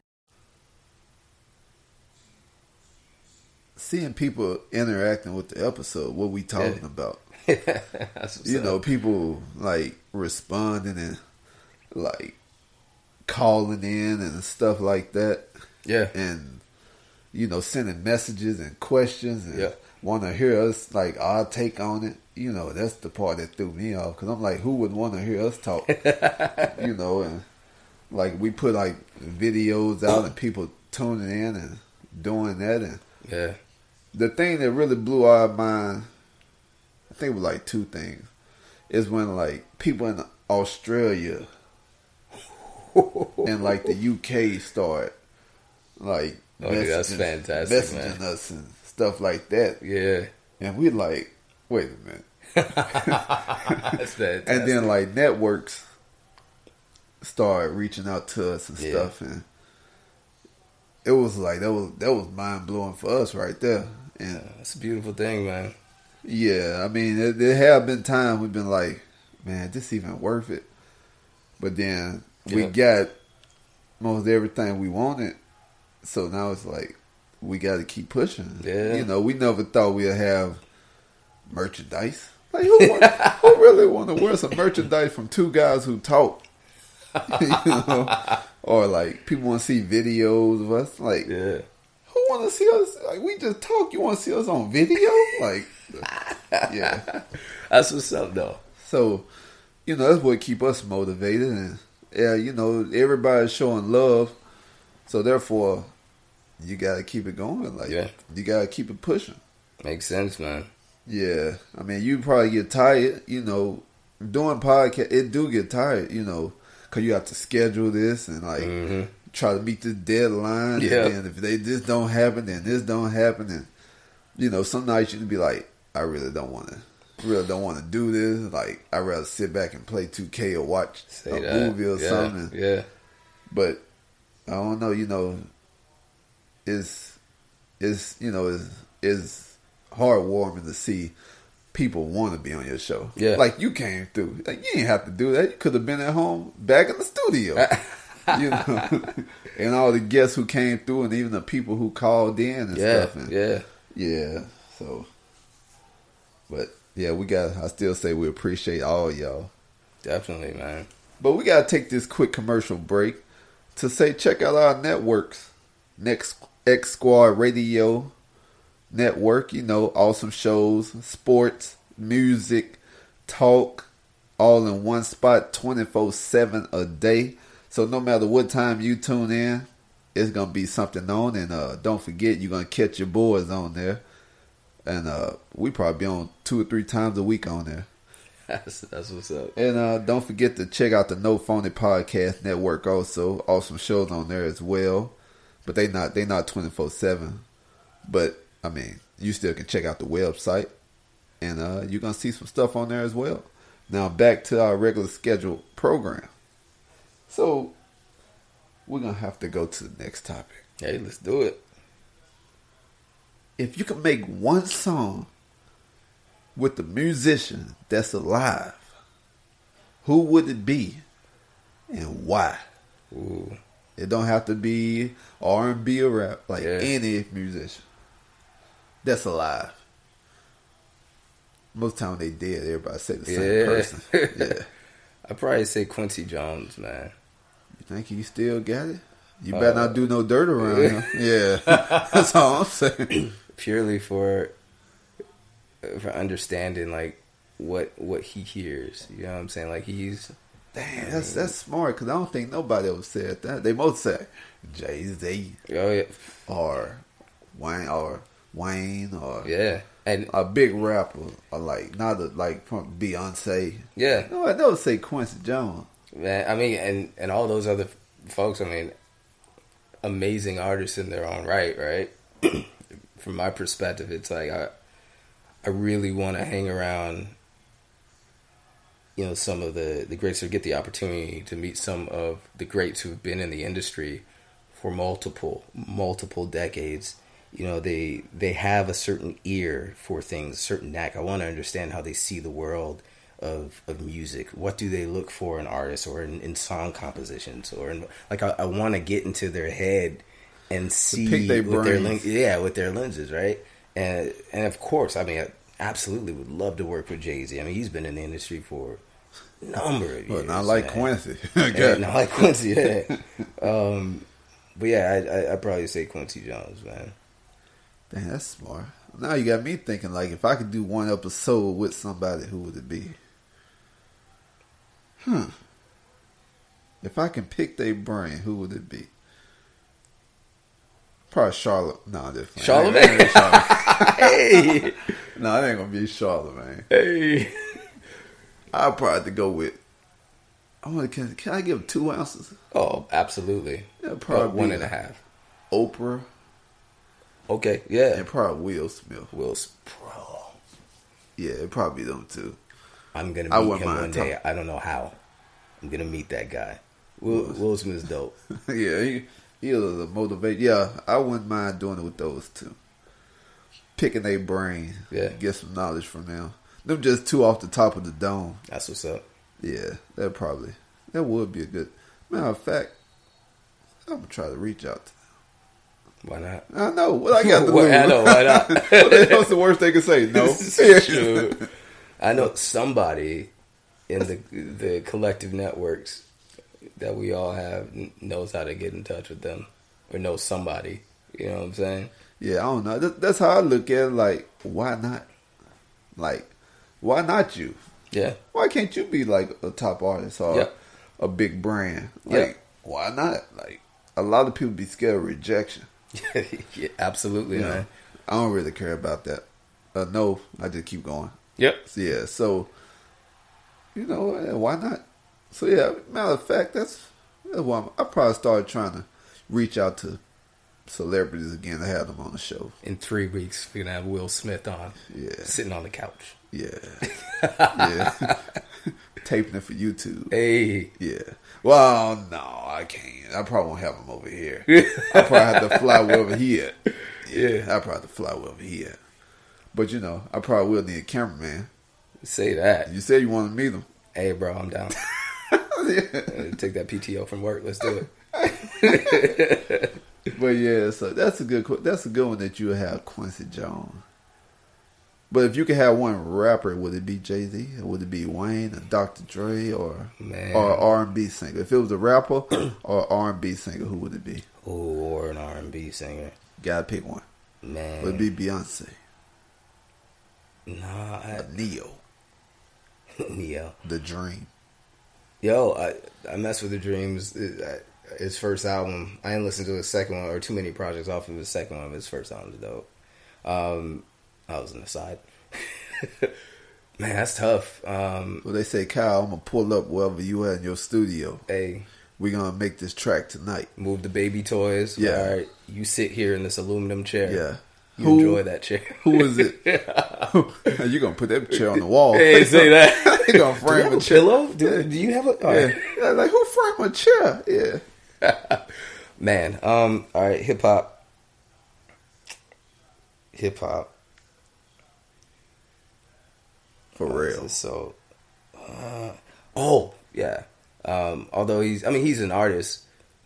Seeing people interacting with the episode, what we talking Yeah. about. That's what's you up. know, people like responding and like calling in and stuff like that, Yeah. and you know, sending messages and questions and Yeah. want to hear us like our take on it. You know, that's the part that threw me off because I'm like, who would want to hear us talk? you know, and like we put like videos out and people tuning in and doing that. And Yeah. The thing that really blew our mind, I think it was like two things, is when like people in Australia and like the UK start like Oh, dude, that's messaging- fantastic, messaging man. us and stuff like that, Yeah. and we like, wait a minute. And then like networks start reaching out to us and Yeah. stuff and it was like that was that was mind blowing for us right there and It's a beautiful thing, man. yeah i mean there, there have been times we've been like man this even worth it. But then we got most everything we wanted. So now it's like we got to keep pushing. Yeah. you know we never thought we'd have merchandise. Like who, want, who really want to wear some merchandise from two guys who talk? You know? Or like people want to see videos of us? Like Yeah. Want to see us? Like we just talk. You want to see us on video? Like yeah. That's what's up, though. so you know that's what keep us motivated and yeah you know everybody's showing love. So therefore you gotta keep it going. Like Yeah. you gotta keep it pushing. Makes sense, man. yeah. I mean you probably get tired you know. Doing podcast it do get tired you know because you have to schedule this and like hmm try to meet this deadline. Yeah. And then if they this don't happen, then this don't happen. And you know, some nights you can be like, I really don't want to, really don't want to do this. Like I'd rather sit back and play 2K or watch Say a that. movie or yeah. something. Yeah. But I don't know. You know, it's it's you know is is heartwarming to see people want to be on your show. Yeah. like you came through. Like you didn't have to do that. You could have been at home back in the studio. you know, and all the guests who came through, and even the people who called in and Yeah. stuff. And Yeah. yeah. So, but yeah, we got. I still say we appreciate all y'all. Definitely, man. But we gotta take this quick commercial break to say check out our networks. Next X Squad Radio Network, you know, awesome shows, sports, music, talk, all in one spot 24 7 a day. So no matter what time you tune in, it's gonna be something on and uh don't forget you're gonna catch your boys on there. And uh we probably be on two or three times a week on there. That's that's what's up. And uh, don't forget to check out the No Phony Podcast Network. Also, awesome shows on there as well. But they not they not twenty four seven. But I mean, you still can check out the website, and uh, you're gonna see some stuff on there as well. Now back to our regular scheduled program. So we're gonna have to go to the next topic. Hey, let's do it. If you could make one song with the musician that's alive, who would it be, and why? Ooh. It don't have to be R and B or rap, like Yeah. any musician that's alive. Most time they dead, everybody say the same Yeah. person. Yeah, I'd probably say Quincy Jones, man. You think you still got it? You better Uh, not do no dirt around him. Yeah, that's all I'm saying. Purely for for understanding like what what he hears. You know what I'm saying? Like he's Damn, that's that's smart because I don't think nobody ever said that. They most say Jay Z oh yeah. or Wayne or Wayne or Yeah. And a big rapper or like not a, like from Beyonce. yeah. No, I don't say Quincy Jones. Man, I mean, and and all those other folks. I mean, amazing artists in their own right, right? From my perspective, it's like I, I really want to hang around. You know, some of the the greats or get the opportunity to meet some of the greats who've been in the industry for multiple multiple decades. You know, they they have a certain ear for things, certain knack. I want to understand how they see the world of of music. What do they look for in artists or in, in song compositions or in, like I, I want to get into their head and see their with their brains. len- yeah with their lenses, right? And and of course, I mean, I absolutely would love to work with Jay Z. I mean, he's been in the industry for a number of years. But not like man. Quincy. Yeah, not like Quincy. Yeah. um, but yeah, I, I I'd probably say Quincy Jones, man. Damn, that's smart. Now you got me thinking like if I could do one episode with somebody, who would it be? Hmm. If I can pick their brain, who would it be? Probably Charlotte. No, this Charlemagne. hey, No, it ain't gonna be Charlemagne. hey. I'll probably have to go with. I want. Can, can I give two ounces? Oh, absolutely. Yeah, probably one and a half. Oprah Okay, yeah. and probably Will Smith. Will, S- bro, Yeah, it probably them two. I'm gonna meet him one day. I don't know how. I'm gonna meet that guy. Will, Will Smith's dope. yeah, he he was a motivate. Yeah, I wouldn't mind doing it with those two. Picking their brain, Yeah. get some knowledge from them. Them just two off the top of the dome. That's what's up. Yeah, that probably that would be a good. Matter of fact, I'm gonna try to reach out. to them. Why not? I know what I got to Well. I know, why not? the hell's the worst they can say? No. I know somebody in the the collective networks that we all have knows how to get in touch with them or knows somebody. You know what I'm saying? Yeah, I don't know. That's how I look at it. Like, why not? Like, why not you? Yeah. Why can't you be like a top artist or Yeah. a big brand? Yeah. Like, why not? Like, a lot of people be scared of rejection. yeah absolutely, You know. I don't really care about that. Uh, no, I just keep going. Yep. Yeah, so you know, why not? So yeah, matter of fact, that's, that's why I'm, I probably started trying to reach out to celebrities again to have them on the show. In three weeks, we're gonna have Will Smith on, Yeah. sitting on the couch. Yeah, yeah, taping it for YouTube. Hey, Yeah. Well, no, I can't. I probably won't have him over here. I probably have to fly wherever he at. Yeah, I probably have to fly wherever he at. But you know, I probably will need a cameraman. say that. You said you want to meet him. Hey, bro, I'm down. Uh, Take that PTO from work. Let's do it. But yeah, so that's a good. That's a good one that you have Quincy Jones. But if you could have one rapper, would it be Jay Z? Would it be Wayne, or Dr. Dre, or Man. or R and B singer? If it was a rapper or R and B singer, who would it be? Ooh, or an R&B singer. Gotta pick one. Man, Would it be Beyonce, nah, I, Ne-Yo, Ne-Yo. The Dream? Yo, I I mess with the dreams. His first album. I didn't listen to his second one or too many projects off of his second one. His first album is dope. Um, I was an aside. Man, that's tough. Um, Well, they say, Kyle, I'm gonna pull up wherever you at in your studio. hey, We're gonna make this track tonight. move the baby toys. Yeah. All right, you sit here in this aluminum chair. Yeah. You Who- enjoy that chair. Who is it? you gonna put that chair on the wall? hey, say that. you gonna Do you frame have a a chair? pillow? Do, do you have a? Yeah. right. Like who framed a chair? Yeah. Man, um, all right, hip hop. Hip hop. For real. So, uh, oh yeah. Um, although he's, I mean, he's an artist,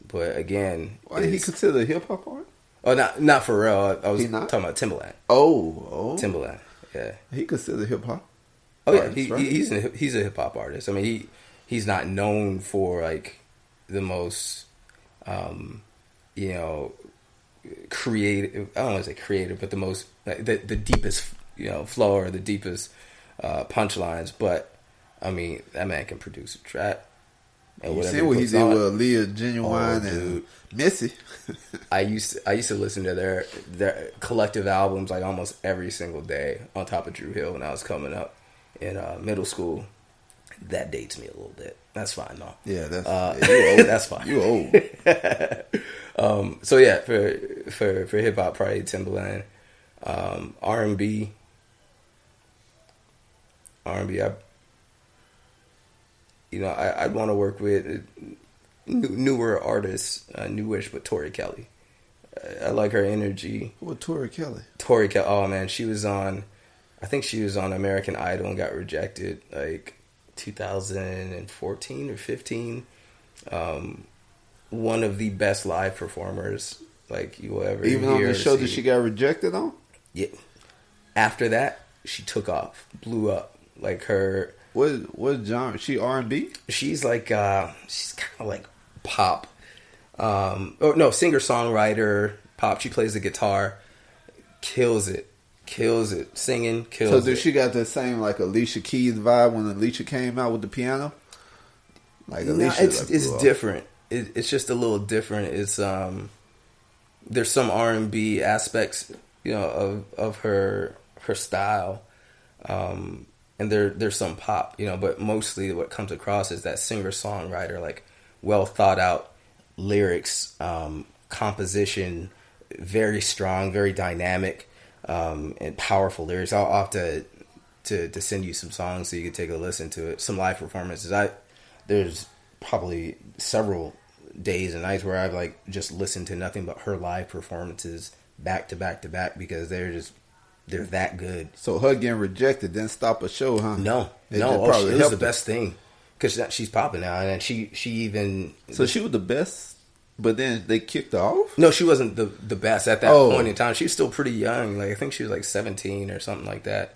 but again, Why did he consider a hip hop artist? Oh, not not Pharrell. I, I was talking about Timbaland. Oh, oh. Timbaland, yeah. He considered hip hop. Oh yeah, Artist, he, right? he's a, he's a hip hop artist. I mean, he he's not known for like the most, um, you know, creative. I don't want to say creative, but the most like, the the deepest you know flow or the deepest uh, punchlines. But I mean, that man can produce a track. And You see what he did on. with Aaliyah Ginuwine Oh, and. Missy. I used to, I used to listen to their their collective albums like almost every single day on top of Drew Hill when I was coming up in uh, middle school. That dates me a little bit. That's fine though. yeah, that's Uh, yeah, you old. that's fine. You old. Um, so yeah, for for for hip hop, probably Timbaland, um, R and B, R and B. I, you know, I, I'd want to work with uh, new, newer artists, uh, newish, but Tori Kelly. I, I like her energy. What Tori Kelly? Tori Kelly. Oh man, she was on. I think she was on American Idol and got rejected like 2014 or 15. Um, one of the best live performers like you will ever Even on the show that she got rejected on? Yeah. After that, she took off, blew up. Like her, What what genre? She R and B? she's like uh she's kind of like pop. Um or no singer songwriter pop. She plays the guitar. Kills it. Kills it. Singing kills So it. she got the same like Alicia Keys vibe when Alicia came out with the piano? Like no, Alicia, it's like, it's different. It, it's just a little different. It's um there's some R and B aspects, you know, of of her her style, um, and there there's some pop, you know, but mostly what comes across is that singer songwriter, like well thought out lyrics, um, composition, very strong, very dynamic, um, and powerful lyrics. I'll, I'll to, to to send you some songs so you can take a listen to it. Some live performances. I there's probably several days and nights where I've like just listened to nothing but her live performances back to back to back because they're just they're that good. So her getting rejected didn't stop a show, huh? No, It no, oh, probably it was the best thing because she's popping now, and she she even So she was the best, but then they kicked her off. no, she wasn't the the best at that Oh. point in time. She was still pretty young. Like I think she was like seventeen or something like that.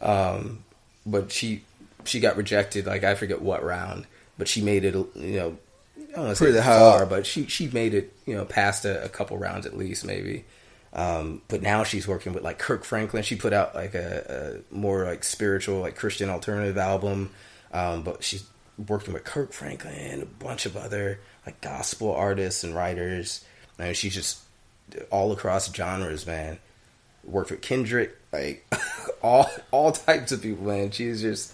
Um, but she she got rejected. Like I forget what round, but she made it. You know, I don't want to say Pretty far, but she she made it. You know, past a, a couple rounds at least, maybe. Um, but now she's working with like Kirk Franklin. She put out like a, a more like spiritual, like Christian alternative album. Um, but she's working with Kirk Franklin, a bunch of other like gospel artists and writers. And she's just all across genres, man. Worked with Kendrick, like all all types of people, man. She's just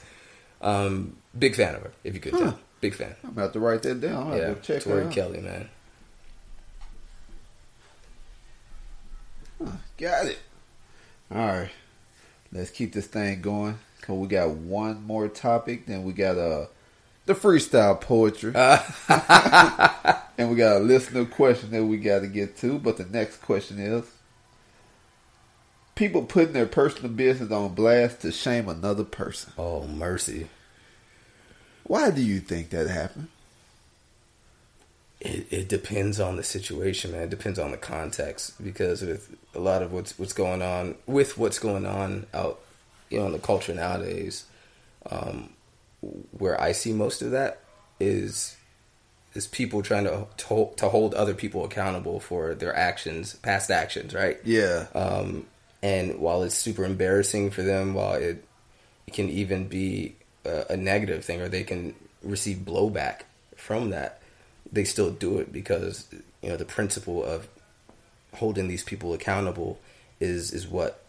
um, big fan of her. If you could tell, big fan. I'm about to write that down. I'll Yeah, have to check her Tori. Kelly, man. Got it. All right. Let's keep this thing going. Cause we got one more topic. Then we got uh the freestyle poetry, and we got a listener question that we got to get to. But the next question is: people putting their personal business on blast to shame another person. Oh mercy. Why do you think that happened? It, it depends on the situation, man. It depends on the context because with a lot of what's what's going on with what's going on out, you know, in the culture nowadays, um, where I see most of that is is people trying to to, to hold other people accountable for their actions, past actions, right? Yeah, Um, and while it's super embarrassing for them, while it, it can even be a, a negative thing, or they can receive blowback from that, they still do it because you know the principle of holding these people accountable is is what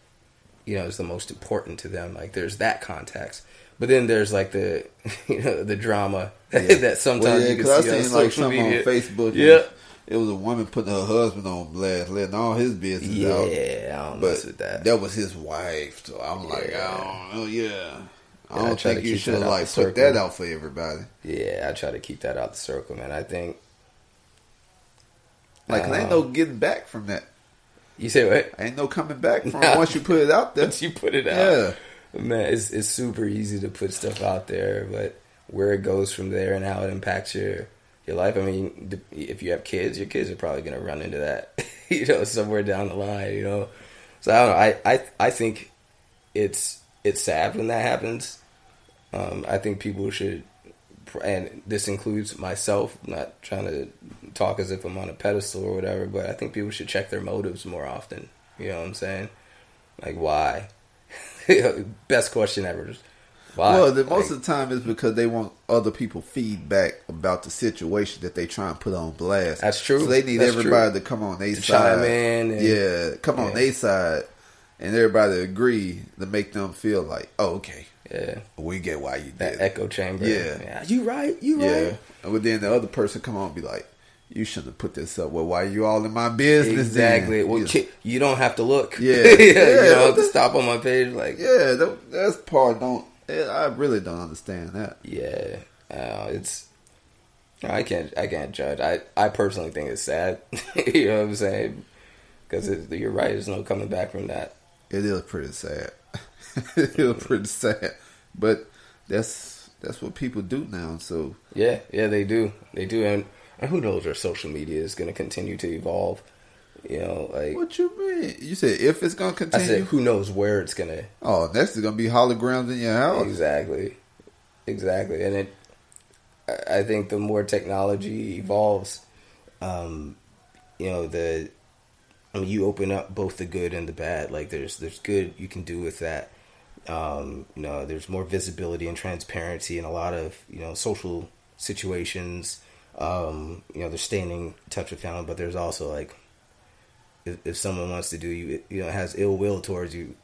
you know is the most important to them. Like there's that context, but then there's like the you know the drama that sometimes Well, yeah, you can see I on seen like social something media. on Facebook. Yeah. it was a woman putting her husband on blast, letting all his business out. Yeah, I don't But mess with that. that was his wife, so I'm like, Yeah. I don't know, yeah. I Yeah, I don't try think you should like put that out for everybody. Yeah, I try to keep that out the circle, man. I think Like, 'cause ain't no um, getting back from that. you say what? Ain't no coming back from Nah. once you put it out there. Once you put it out, Yeah. man, it's it's super easy to put stuff out there, but where it goes from there and how it impacts your your life. I mean, if you have kids, your kids are probably going to run into that, you know, somewhere down the line, you know. So I don't know. I I I think it's it's sad when that happens. Um, I think people should, and this includes myself. Not trying to talk as if I'm on a pedestal or whatever, but I think people should check their motives more often. You know what I'm saying? Like why? Best question ever. Why? Well, the, most Like, of the time it's because they want other people feedback about the situation that they try and put on blast. That's true. So they need That's everybody true. to come on their To side. chime in and- yeah, come on yeah. their side, and everybody agree to make them feel like, oh, okay, yeah, we get why you that did. echo chamber. Yeah. you right. You Yeah, right. but then the other person come on and be like, you shouldn't have put this up. Well, why are you all in my business? then? Exactly. Well, You- ki- you don't have to look. Yeah. yeah. You Yeah, don't have to stop on my page. Like, yeah, that, that's part. Don't I really don't understand that. Yeah, uh, it's. I can't. I can't judge. I. I personally think it's sad. you know what I'm saying? Because you're right. There's no coming back from that. It is pretty sad. it is pretty sad, but that's that's what people do now. So Yeah. Yeah. They do. They do. And, and who knows where social media is going to continue to evolve? You know, like what you mean? You said if it's gonna continue. I said, who knows where it's going to oh, next is gonna be holograms in your house. Exactly. Exactly. And it I- think the more technology evolves, um, you know, the you open up both the good and the bad. Like there's there's good you can do with that. Um, you know, there's more visibility and transparency in a lot of, you know, social situations. Um, you know, they're staying in touch with family, but there's also like if, if someone wants to do you, you know, has ill will towards you,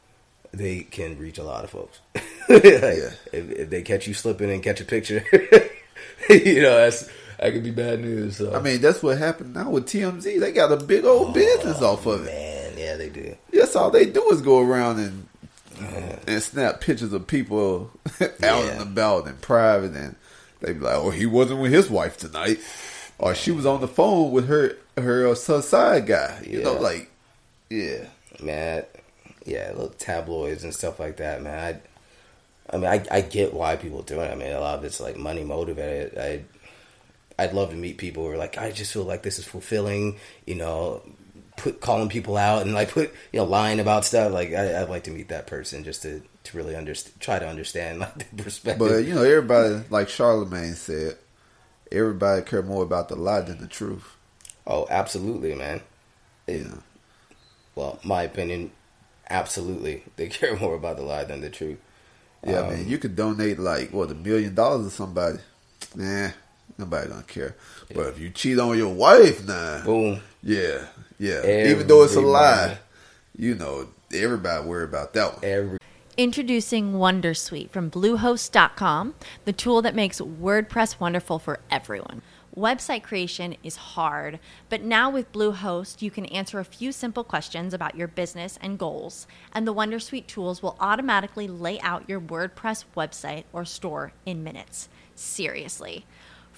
they can reach a lot of folks. Like, Yeah. if, if they catch you slipping and catch a picture, you know, that's that could be bad news. So. I mean, that's what happened now with TMZ. They got a big old business off of it. man, yeah, they do. That's all they do is go around and and snap pictures of people out Yeah. and about and private, and they be like, "Oh, he wasn't with his wife tonight," or she was on the phone with her her uh, side guy. You know, like, yeah, man. Yeah, little tabloids and stuff like that, man. I, I mean, I, I get why people do it. I mean, a lot of it's like money motivated. I, I'd love to meet people who are like, I just feel like this is fulfilling. You know, put calling people out and like put you know lying about stuff. Like, I, I'd like to meet that person just to to really understand, try to understand like the perspective. but you know, everybody like Charlemagne said, everybody care more about the lie than the truth. oh, absolutely, man. It- know, well, my opinion, absolutely, they care more about the lie than the truth. yeah, Um, man, you could donate like what a million dollars to somebody, nah, nobody gonna care. But if you cheat on your wife, nah, Boom. Yeah, yeah. Even though it's a lie, you know, everybody worry about that one. Every Introducing Wondersuite from Bluehost.com, the tool that makes WordPress wonderful for everyone. Website creation is hard, but now with Bluehost, you can answer a few simple questions about your business and goals, and the Wondersuite tools will automatically lay out your WordPress website or store in minutes. Seriously.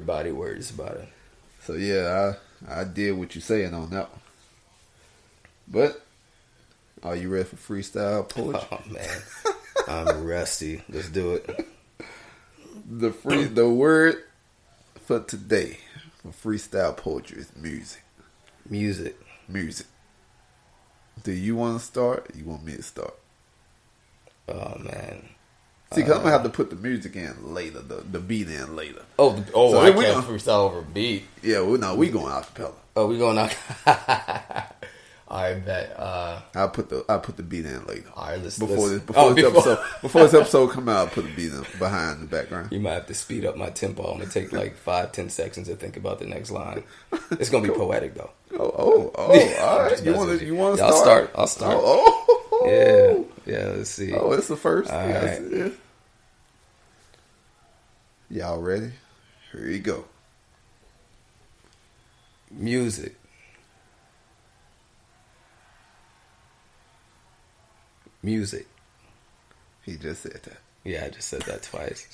Everybody worries about it. So yeah, I I did what you saying on that one. But are you ready for freestyle poetry? Oh man, I'm rusty. Let's do it. the free the word for today for freestyle poetry is music. Music. Music. Do you want to start? Or you want me to start? Oh man. See, because I'm gonna have to put the music in later, the the beat in later. Oh, the, oh, So I we can't freestyle over a beat. Yeah, well, no, we going acapella. Oh, we going out. I bet. Uh, I'll put the I'll put the beat in later. all right, let's Before let's, this before oh, this before- episode before this episode come out, I'll put the beat in behind the background. You might have to speed up my tempo. I'm gonna take like five, ten seconds to think about the next line. It's gonna be poetic though. Oh, oh, oh! All right, you want to you. want to Yeah, I'll start? start. I'll start. Oh, oh, Yeah, yeah. Let's see. Oh, it's the first. All Yes, right. Y'all ready? Here you go. Music. Music. He just said that. Yeah, I just said that twice.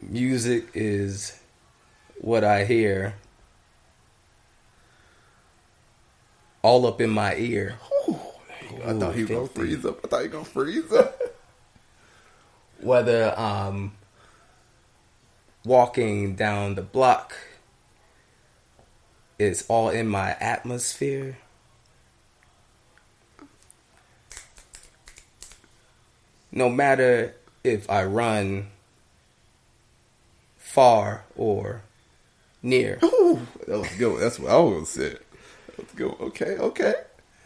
Music is what I hear all up in my ear. I thought he was gonna freeze up. I thought he was gonna freeze up. Whether um, walking down the block is all in my atmosphere. No matter if I run far or near. Ooh, that was good. That's what I was gonna say. That's good. Okay, okay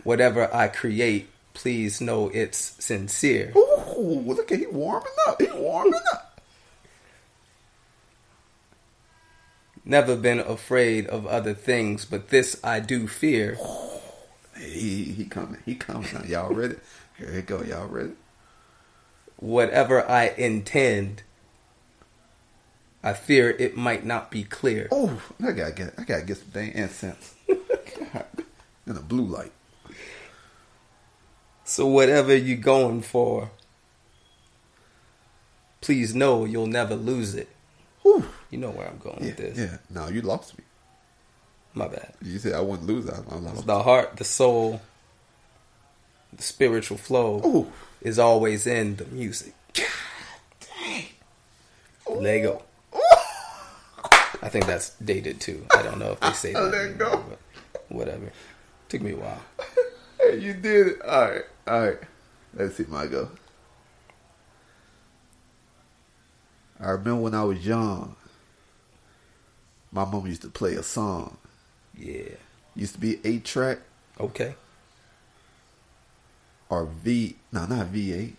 whatever I create, please know it's sincere. Ooh, look at he warming up. He warming up. Never been afraid of other things, but this I do fear. He he coming. He coming. Y'all ready? Here it go. Y'all ready? Whatever I intend, I fear it might not be clear. Oh, I gotta get. I gotta get some dang incense. In the blue light. So whatever you're going for, please know you'll never lose it. Whew. You know where I'm going Yeah, with this. yeah. No, you lost me. My bad. You said I wouldn't lose. I, I lost. The heart, the soul, the spiritual flow Ooh. is always in the music. Lego. I think that's dated too. I don't know if they say that. Let anymore, Whatever. Took me a while. Hey, you did it. All right, all right. Let's see my go. I remember when I was young. My mom used to play a song. Yeah. Used to be eight track Okay. or V. No, not V eight.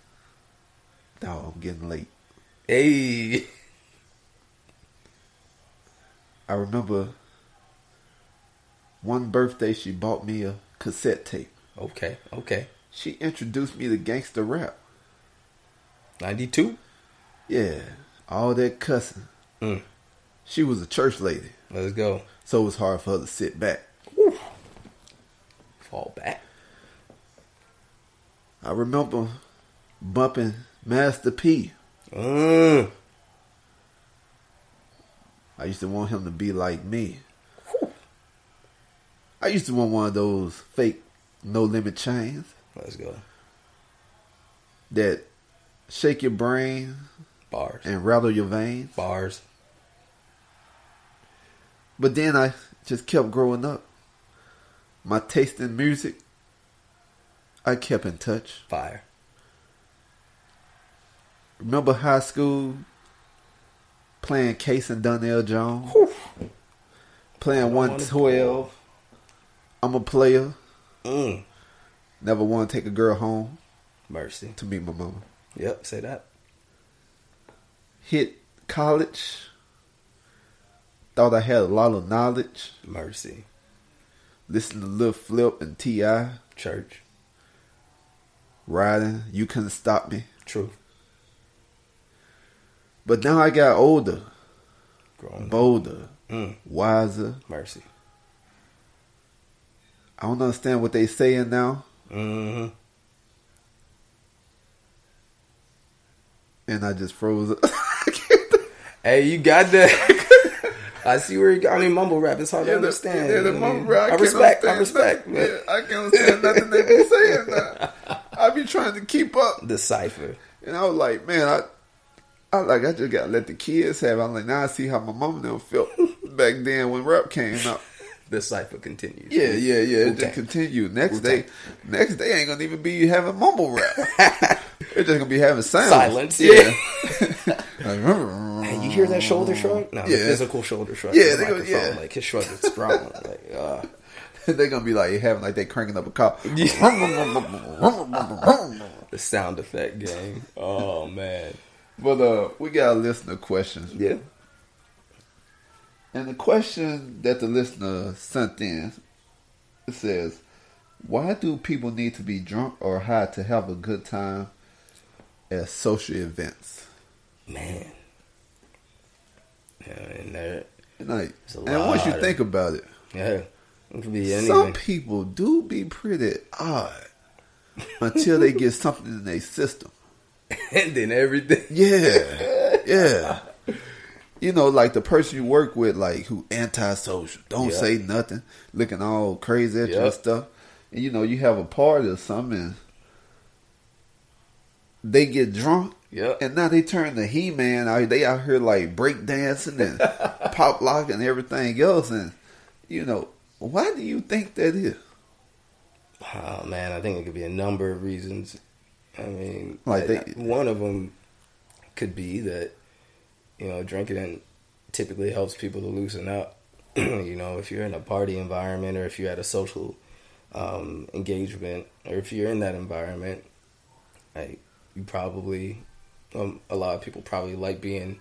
No, I'm getting late. Hey. I remember one birthday she bought me a cassette tape. Okay. Okay. She introduced me to gangster rap. 92. Yeah, all that cussing. Mm. She was a church lady, Let's go. so it was hard for her to sit back. Fall back. I remember bumping Master P. Mm. I used to want him to be like me. I used to want one of those fake no limit chains Let's go. that shake your brain Bars. and rattle your veins. Bars. But then I just kept growing up. My taste in music, I kept in touch. Fire. Remember high school playing Case and Donell Jones? Playing 112. I'm a player. Mm. Never want to take a girl home Mercy. to meet my mama. Yep. Say that. Hit college. Thought I had a lot of knowledge. Mercy. Listen to Lil Flip and T.I. Church. Riding. You couldn't stop me. True. But now I got older, Growing. bolder, Mm. wiser. Mercy. I don't understand what they saying now. Hmm And I just froze. Hey, you got that. I see where you got. I mean, mumble rap. It's hard to understand. Yeah, the I mumble rap, I, can't respect. I understand respect. nothing. Yeah, I can't understand nothing they be saying now. I be trying to keep up, The cipher. and I was like, man, I, I like, I just gotta let the kids have. it. I'm like, now I see how my mom them felt back then when rap came out. The cipher continues. Yeah, yeah, yeah. It just continue. Next Wu-Tang. day, next day ain't gonna even be having mumble rap. It's just gonna be having sounds. Silence. Yeah. Hey, you hear that shoulder shrug? No, the Yeah. physical shoulder shrug. Yeah, they go- yeah. Like his shrug is strong. like, uh, They're gonna be like having like they cranking up a car. the sound effect game. Oh man. but uh, we got a listener questions. Yeah. And the question that the listener sent in it says, "Why do people need to be drunk or high to have a good time at social events?" Man. Yeah, and there, And, like, and once you think about it, yeah, it could be anything. some people do be pretty odd until they get something in their system. and then everything. Yeah, yeah. You know, like the person you work with, like who antisocial, don't Yeah. say nothing, looking all crazy at you and stuff. And you know, you have a party or something, and they get drunk, and now they turn to He Man. They out here like break dancing and pop lock and everything else, and you know, why do you think that is? Oh man, I think it could be a number of reasons. I mean, Like they- one of them could be that you know drinking typically helps people to loosen up. you know, if you're in a party environment or if you're at a social um, engagement or if you're in that environment, like you probably um, a lot of people probably like being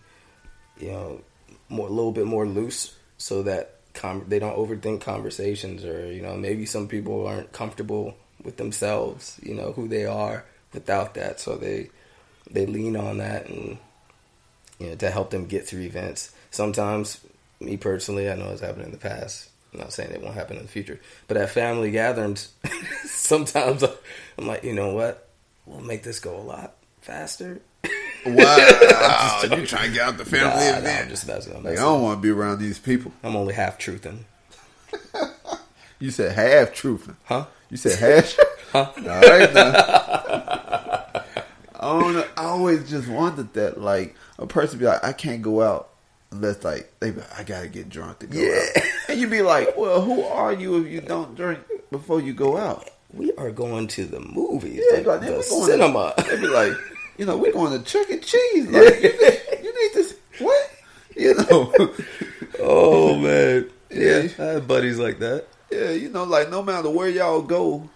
you know more a little bit more loose so that com- they don't overthink conversations or you know maybe some people aren't comfortable with themselves you know who they are without that so they they lean on that and you know to help them get through events sometimes me personally i know it's happened in the past i'm not saying it won't happen in the future but at family gatherings sometimes i'm like you know what we'll make this go a lot faster Wow, you trying to get out the family Nah, nah. I'm just messing. I'm, like, I don't want to be around these people. I'm only half truthing. You said half truthing. Huh? You said half. Huh? All right now. I don't. I always just wanted that, like, a person be like, I can't go out unless, like, they be like, I gotta get drunk to go out. And you be like, well, who are you if you don't drink before you go out? We are going to the movies, Yeah, the, like, the they be going cinema. To, they be like, you know, we're going to Chuck E. Cheese. Like, you, need, you need this. What? You know. oh man, yeah, Yeah. I have buddies like that. Yeah, you know, like no matter where y'all go,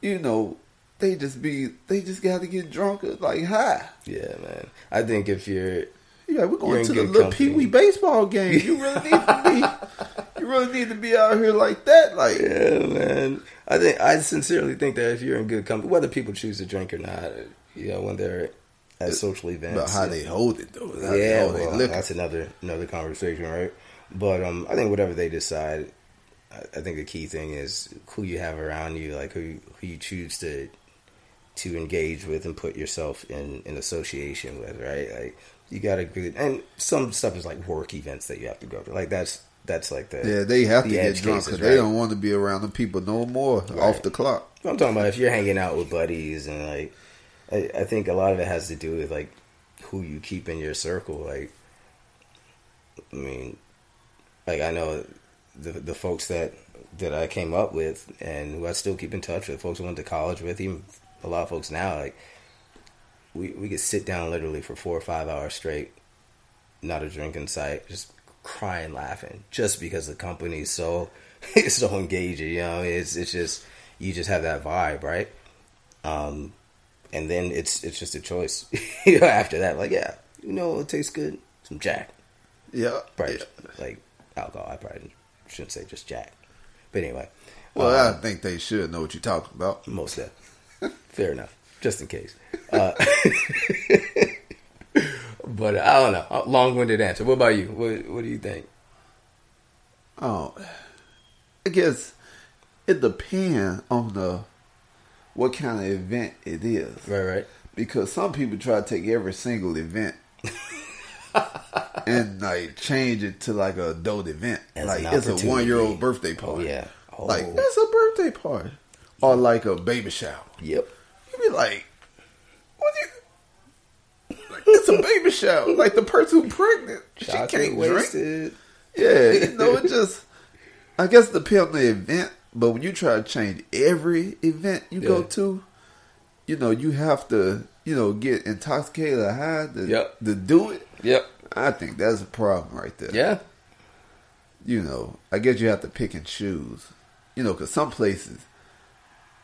you know, they just be they just got to get drunk like high. Yeah, man. I think if you're Yeah, we're going to the little company. Pee Wee baseball game. You really need to be, you really need to be out here like that. Like, Yeah, man. I think I sincerely think that if you're in good company, whether people choose to drink or not, you know, when they're at social events, about how they hold it though. How yeah, well, that's another another conversation, right? But um, I think whatever they decide, I, I think the key thing is who you have around you, like who who you choose to to engage with and put yourself in in association with, right? Like you got to good, and some stuff is like work events that you have to go to, like that's that's like the yeah, they have to get drunk because they don't want to be around the people no more off the clock. I'm talking about if you're hanging out with buddies and like, I, I think a lot of it has to do with like who you keep in your circle. Like, I mean, like I know the the folks that that I came up with and who I still keep in touch with, folks I went to college with, even a lot of folks now. Like, we we could sit down literally for four or five hours straight, not a drink in sight, just crying, laughing, just because the company's so it's so engaging. You know, it's it's just you just have that vibe, right? Um, and then it's it's just a choice. you know, after that, like yeah, you know, it tastes good, some Jack, Yeah, right? yeah. Like alcohol. I probably shouldn't say just Jack, but anyway, Well, um, I think they should know what you're talking about. most of fair enough, just in case. Uh, but I don't know. Long winded answer. What about you? What What do you think? Oh, I guess it depends on the what kind of event it is. Right, right. Because some people try to take every single event and like change it to like a adult event. As like it's a one year old birthday party. yeah. Oh. Like it's a birthday party. Or like a baby shower. Yep. You be like, what you like, it's a baby shower. Like the person pregnant, she can't drink. Yeah, you know, it just I guess it depends on the event, but when you try to change every event you go to, you know, you have to, you know, get intoxicated or high to, Yep. to do it. Yep. I think that's a problem right there. Yeah. You know, I guess you have to pick and choose. You know, because some places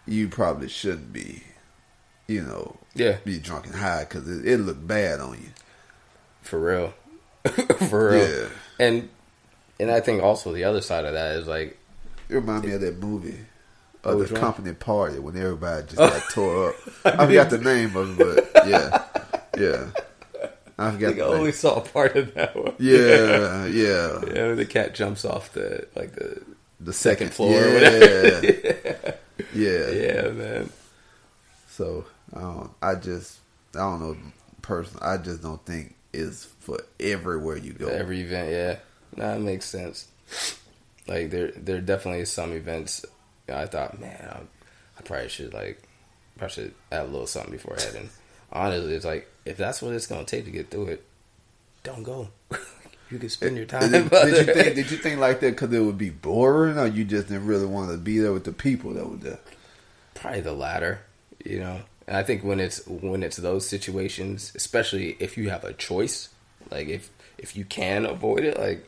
you probably shouldn't be, you know, Yeah. be drunk and high because it, it look bad on you. For real. For real. Yeah. And and I think also the other side of that is like It remind me of that movie, uh, Oh, of which the one? company party when everybody just got tore up. I forgot the name of it, but yeah, yeah. I forgot I the only name. saw part of that one. Yeah, yeah. Yeah, the cat jumps off the like the The second second floor Yeah, or whatever. Yeah. yeah, man. So I. I just. I don't know. Person. I just don't think it's for everywhere you go. Every event, yeah. Nah, it makes sense. Like there there definitely is some events you know, I thought, man, I, I probably should like probably should add a little something before heading. Honestly, it's like if that's what it's gonna take to get through it, don't go. you can spend your time. Did, did you think? Did you think like that because it would be boring, or you just didn't really want to be there with the people that were there? Uh, probably the latter. You know, And I think when it's when it's those situations, especially if you have a choice, like if if you can avoid it, like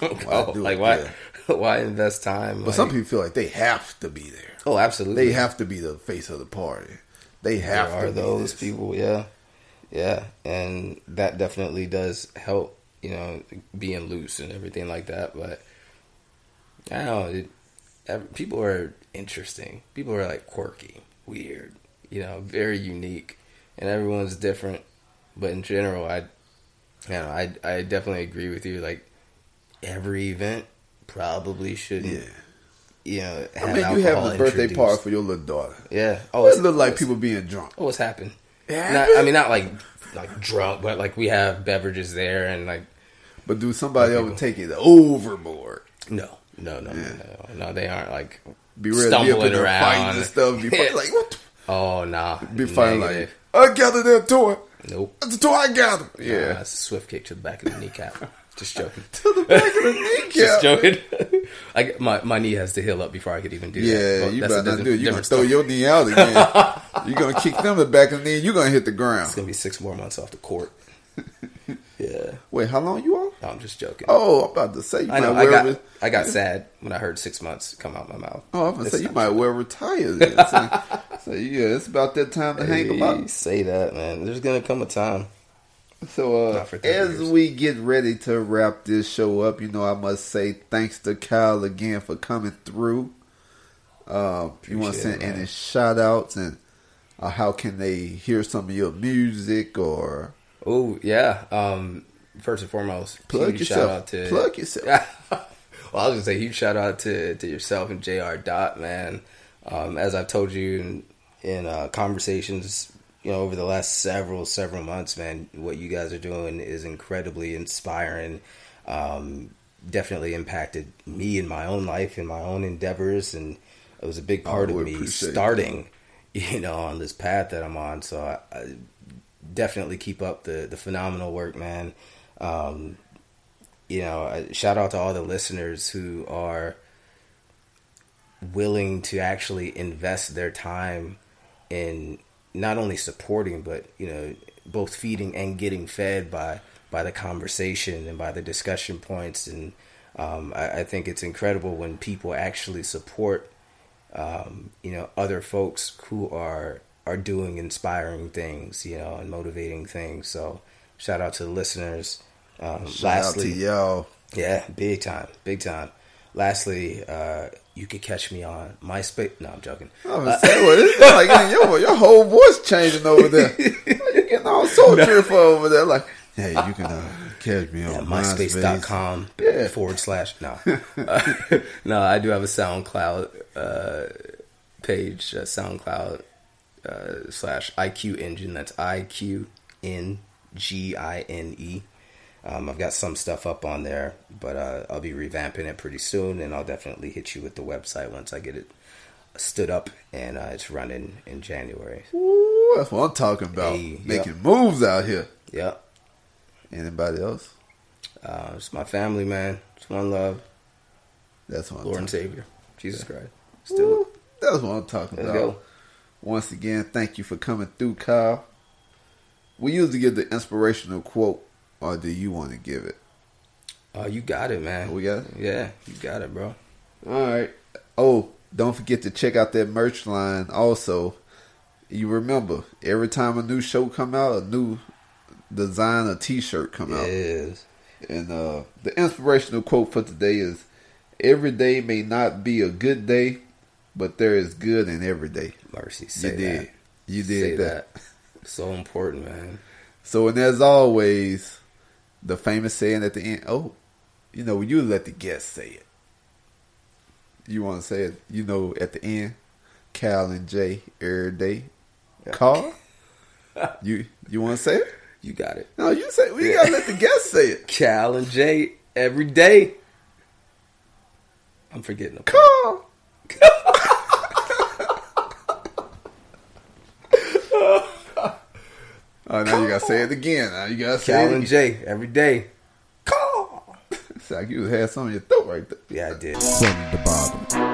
don't Why go. do it? like why Yeah. why invest time? But like, some people feel like they have to be there. oh, absolutely, They have to be the face of the party. They have there to are be those this. people yeah yeah and that definitely does help you know being loose and everything like that but i don't know it, people are interesting people are like quirky weird you know very unique and everyone's different but in general i you know i i definitely agree with you like every event probably shouldn't Yeah. you know I have mean, you have a birthday party for your little daughter. yeah Oh, it look like people being drunk. Oh, what's happened? Not. I mean, not like like drunk, but like we have beverages there, and like But do somebody ever take it overboard? no, no, no, Yeah. no, no, they aren't like Be ready to up stumbling fighting around and stuff. Be fighting like what? Oh nah, be fighting like I gathered that toy. nope. That's the toy I gathered. Yeah, Yeah, that's a swift kick to the back of the kneecap. Just joking. to the back of the kneecap. Just joking. I my my knee has to heal up before I could even do that. Yeah, you better not do it. You're gonna throw your knee out again. you're gonna kick them in the back of the knee. You're gonna hit the ground. It's gonna be six more months off the court. yeah, Wait, how long you on? no, I'm just joking. Oh, I'm about to say you I know. might I got re- I got sad when I heard six months come out my mouth. Oh, I'm gonna say you might well retire. Then. so, so, yeah, it's about that time to hang Hey, about. Say that, man. There's gonna come a time. So, uh, Not for 30 as years. we get ready to wrap this show up, you know, I must say thanks to Kyle again for coming through. Uh, you want to send it, any shout outs and uh, how can they hear some of your music or Oh yeah. Um, first and foremost, plug yourself? shout out to plug yourself. well, I was gonna say huge shout out to to yourself and Jr. Dot man. Um, as I've told you in in uh, conversations, you know, over the last several several months, man, what you guys are doing is incredibly inspiring. Um, definitely impacted me in my own life, in my own endeavors, and it was a big part Oh, of me starting, you know, on this path that I'm on. So I, I definitely keep up the the phenomenal work, man. Um, you know, shout out to all the listeners who are willing to actually invest their time in not only supporting but you know both feeding and getting fed by by the conversation and by the discussion points and um, I, I think it's incredible when people actually support um, you know other folks who are are doing inspiring things you know and motivating things so shout out to the listeners um, Shout lastly out to y'all. yeah, big time, big time. Lastly, uh, you could catch me on MySpace. No, I'm joking. I was saying, well, it's like your your whole voice changing over there. You're getting all so cheerful over there. Like, hey, you can uh, catch me on Yeah, MySpace. MySpace.com Yeah. forward slash. No. Uh, no, I do have a SoundCloud uh, page, uh, SoundCloud uh, slash IQ Engine. That's I Q N G I N E. Um, I've got some stuff up on there, but uh, I'll be revamping it pretty soon, and I'll definitely hit you with the website once I get it stood up and uh, it's running in January. Ooh, that's what I'm talking about. Hey, Making moves out here. Yep. Anybody else? Uh, it's my family, man. It's one love, That's what I'm Lord and Savior, Jesus Christ. about. Still, Ooh, That's what I'm talking let's about. go. Once again, thank you for coming through, Kyle. We usually give the inspirational quote, or do you want to give it? Oh, you got it, man. We got it? Yeah, you got it, bro. All right. Oh, don't forget to check out that merch line. Also, you remember every time a new show come out, a new design, a T-shirt come out. Yes. And uh, the inspirational quote for today is: "Every day may not be a good day, but there is good in every day." Mercy. Say you did. that. You did that. So important, man. So, and as always, the famous saying at the end. Oh, you know, you let the guest say it. You want to say it? You know, at the end, Cal and Jay every day. Carl, you you want to say it? You got it. No, you say. We gotta let the guest say it. Cal and Jay every day. I'm forgetting. Carl. Oh, now you gotta say it again. Now you gotta say Cal it and. Jay every day. Call. It's like you had something in your throat right there. Yeah, I did. From the bottom.